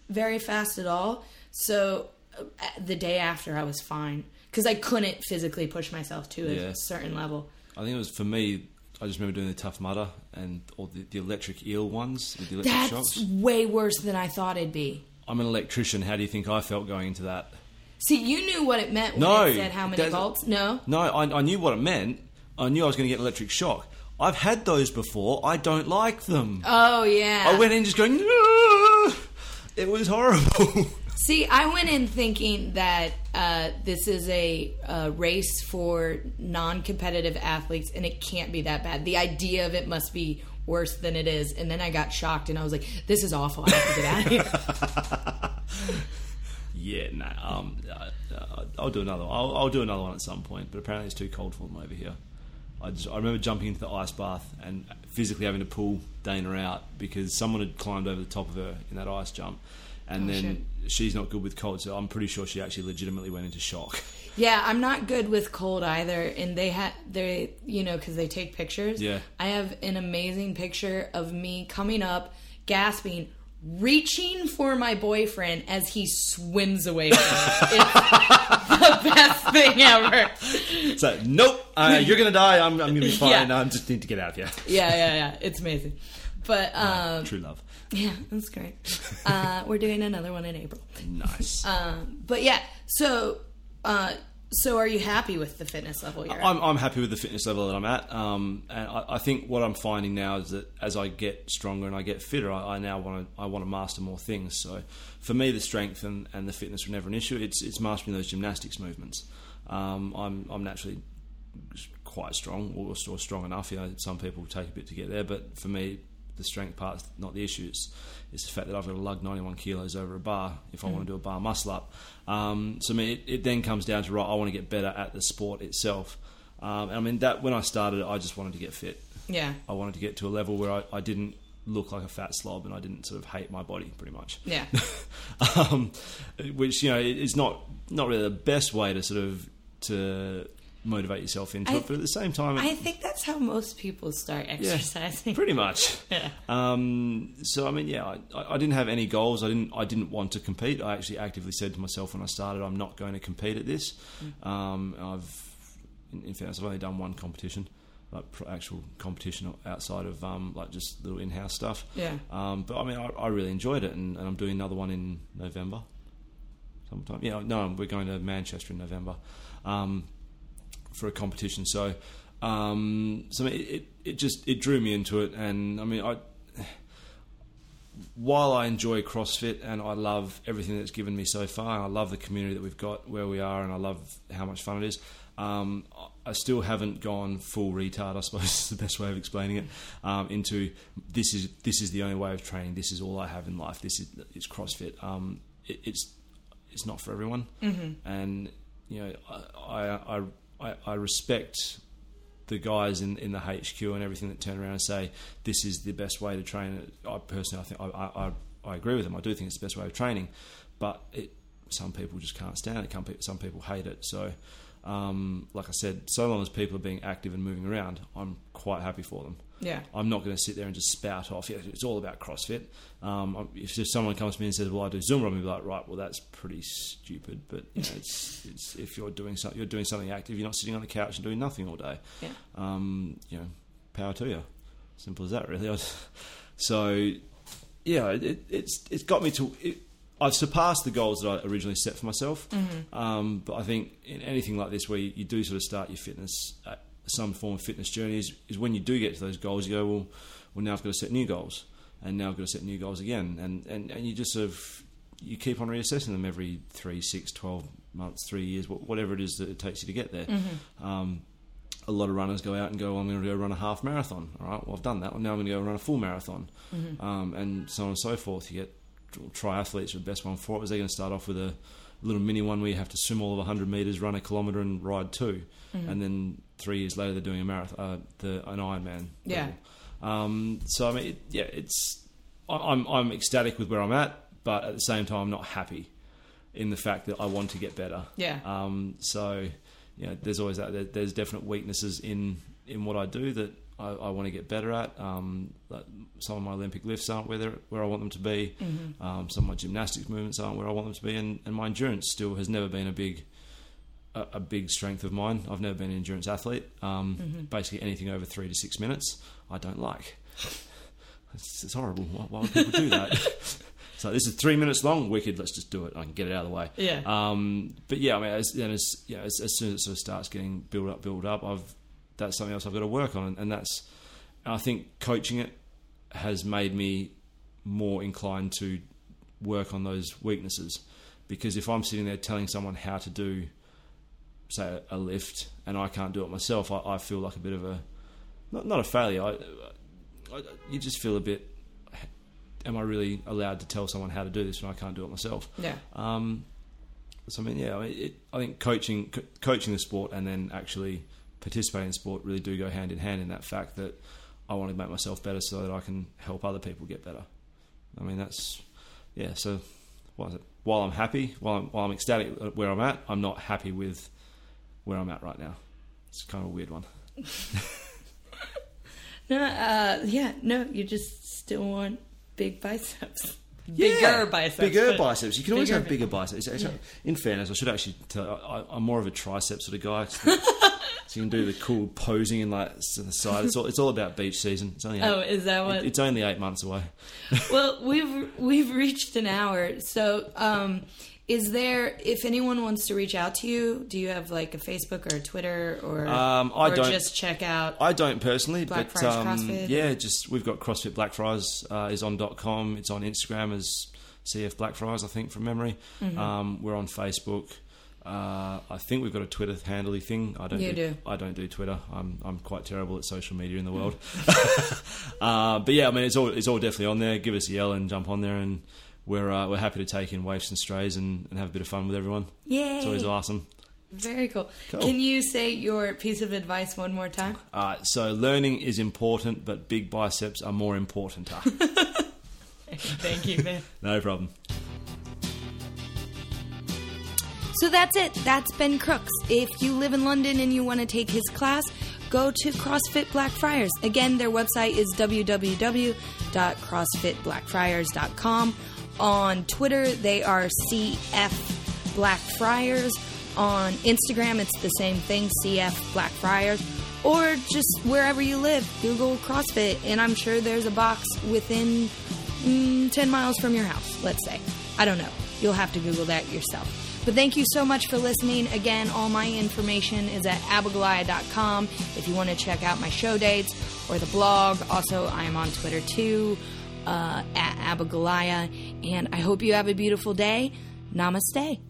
very fast at all. So uh, the day after, I was fine because I couldn't physically push myself to a Yeah. certain level. I think it was for me. I just remember doing the tough mudder and all the, the electric eel ones with the electric That's shocks. way worse than I thought it'd be. I'm an electrician. How do you think I felt going into that? See, you knew what it meant when No, it said how many volts. No, No, I, I knew what it meant. I knew I was going to get an electric shock. I've had those before. I don't like them. oh yeah. I went in just going. "Ah!" It was horrible. See, I went in thinking that uh, this is a, uh race for non-competitive athletes, and it can't be that bad. The idea of it must be worse than it is, and then I got shocked, and I was like, "This is awful. I have to get out of here." yeah, no. Um, uh, uh, I'll do another. I'll, I'll do another one at some point. But apparently, it's too cold for them over here. I, just, I remember jumping into the ice bath and physically having to pull Dana out because someone had climbed over the top of her in that ice jump, and Oh, then she's not good with cold. So I'm pretty sure she actually legitimately went into shock. yeah, I'm not good with cold either, and they had they, you know, because they take pictures. Yeah. I have an amazing picture of me coming up, gasping. Reaching for my boyfriend as he swims away from me. It's the best thing ever. So nope, uh, you're gonna die. I'm, I'm gonna be fine. Yeah. I just need to get out of here. yeah, yeah, yeah. It's amazing. But um, True love. yeah, that's great. Uh, we're doing another one in April. Nice. Um, but yeah, so uh, so are you happy with the fitness level you're? I'm, I'm happy with the fitness level that I'm at. Um, and I, I think what I'm finding now is that as I get stronger and I get fitter, I, I now want to I want to master more things. So for me, the strength and, and the fitness were never an issue. It's it's mastering those gymnastics movements. Um, I'm I'm naturally quite strong or, or strong enough. You know, some people take a bit to get there, but for me, the strength part's not the issue. It's, it's the fact that I've got to lug 91 kilos over a bar if I want to do a bar muscle up. Um, so I mean, it, it then comes down to right. I want to get better at the sport itself. Um, and I mean that when I started, I just wanted to get fit. yeah, I wanted to get to a level where I, I didn't look like a fat slob and I didn't sort of hate my body pretty much. yeah, um, which you know is not not really the best way to sort of to motivate yourself into I- it, but at the same time, I think that's how most people start exercising. pretty much. Yeah. Um, so I mean, yeah, I, I didn't have any goals. I didn't. I didn't want to compete. I actually actively said to myself when I started, I'm not going to compete at this. Um, I've, in, in fairness, I've only done one competition, like actual competition outside of um, like just little in-house stuff. Yeah. Um, but I mean, I, I really enjoyed it, and, and I'm doing another one in November. Sometime, yeah. No, we're going to Manchester in November um, for a competition. So, um, so it, it it just it drew me into it, and I mean, I while I enjoy CrossFit and I love everything that's given me so far, and I love the community that we've got where we are, and I love how much fun it is. Um, I still haven't gone full retard. I suppose is the best way of explaining it. Um, into this is this is the only way of training. This is all I have in life. This is it's CrossFit. Um, it, it's it's not for everyone, mm-hmm. and you know I I, I I respect the guys in, in the HQ and everything that turn around and say this is the best way to train. I personally, I think I, I, I agree with them. I do think it's the best way of training, but it, some people just can't stand it. Some people hate it. So, um, like I said, so long as people are being active and moving around, I'm quite happy for them. Yeah. I'm not going to sit there and just spout off. Yeah, it's all about CrossFit. Um, if just someone comes to me and says, "Well, I do Zumba," I'm be like, "Right, well, that's pretty stupid." But you know, it's, it's if you're doing something, you're doing something active. You're not sitting on the couch and doing nothing all day. Yeah. Um, you know, power to you. Simple as that, really. So, yeah, it, it's it's got me to. It, I've surpassed the goals that I originally set for myself. Um, but I think in anything like this, where you, you do sort of start your fitness, uh, some form of fitness journey, is, is when you do get to those goals, you go, well, well, now I've got to set new goals, and now I've got to set new goals again, and and, and you just sort of you keep on reassessing them every three, six, twelve months, three years, whatever it is that it takes you to get there. Um, a lot of runners go out and go, well, I'm going to go run a half marathon. All right, well, I've done that. Well, now I'm going to go run a full marathon, um, and so on and so forth. You get triathletes are the best one for it. Was they're going to start off with a little mini one where you have to swim all of 100 meters, run a kilometre, and ride 2 and then three years later they're doing a marathon, uh, the an Ironman. Yeah. Um, so I mean, it, yeah, it's I'm I'm ecstatic with where I'm at, but at the same time, I'm not happy in the fact that I want to get better. Yeah. Um, so, you know, there's always that. There's definite weaknesses in in what I do that I, I want to get better at. Um, some of my Olympic lifts aren't where where I want them to be. Um, some of my gymnastics movements aren't where I want them to be, and, and my endurance still has never been a big a, a big strength of mine. I've never been an endurance athlete. Um, Basically, anything over three to six minutes, I don't like. It's, it's horrible. Why, why would people do that? so this is three minutes long. Wicked. Let's just do it. I can get it out of the way. Yeah. Um, but yeah, I mean, as, as, you know, as, as soon as it sort of starts getting built up, built up, I've that's something else I've got to work on, and, that's I think coaching it has made me more inclined to work on those weaknesses because if I'm sitting there telling someone how to do, say, a lift, and I can't do it myself, I, I feel like a bit of a not, not a failure. I, I, you just feel a bit. Am I really allowed to tell someone how to do this when I can't do it myself? Yeah. Um, so I mean, yeah, I, it, I think coaching, co- coaching the sport, and then actually participating in sport really do go hand in hand in that fact that I want to make myself better so that I can help other people get better. I mean, that's yeah. So, what is it? While I'm happy, while I'm, while I'm ecstatic at where I'm at, I'm not happy with where I'm at right now. It's kind of a weird one. No, uh, yeah, no, you just still want big biceps. Yeah, Bigger biceps. Bigger biceps. You can always have bigger biceps. It's- In fairness, I should actually tell. I, I'm more of a tricep sort of guy. so you can do the cool posing and like to the side. It's all. It's all about beach season. It's only. Eight, Oh, is that what? it- it's only eight months away. well, we've we've reached an hour. So, um, is there if anyone wants to reach out to you, do you have like a Facebook or a Twitter or Um, I or don't- just check out? I don't personally, but Blackfriars um, CrossFit. yeah, just we've got CrossFit Blackfriars uh, is on dot .com. It's on Instagram as CF Blackfriars, I think from memory. Mm-hmm. Um, we're on Facebook. Uh, I think we've got a Twitter handly thing. I don't. You do, do. I don't do Twitter. I'm I'm quite terrible at social media in the world. uh, but yeah, I mean, it's all it's all definitely on there. Give us a yell and jump on there, and we're uh, we're happy to take in waifs and strays and, and have a bit of fun with everyone. Yeah, It's always awesome. Very cool. Cool. Can you say your piece of advice one more time? Uh, so learning is important, but big biceps are more important. Thank you, man. no problem. So that's it. That's Ben Crooks. If you live in London and you want to take his class, go to CrossFit Blackfriars. Again, their website is www.crossfitblackfriars.com. On Twitter, they are CF Blackfriars. On Instagram, it's the same thing, CF Blackfriars. Or just wherever you live, Google CrossFit, and I'm sure there's a box within mm, 10 miles from your house, let's say. I don't know. You'll have to Google that yourself. But thank you so much for listening. Again, all my information is at abigoliah.com if you want to check out my show dates or the blog. Also, I am on Twitter too, uh, at abigoliah. And I hope you have a beautiful day. Namaste.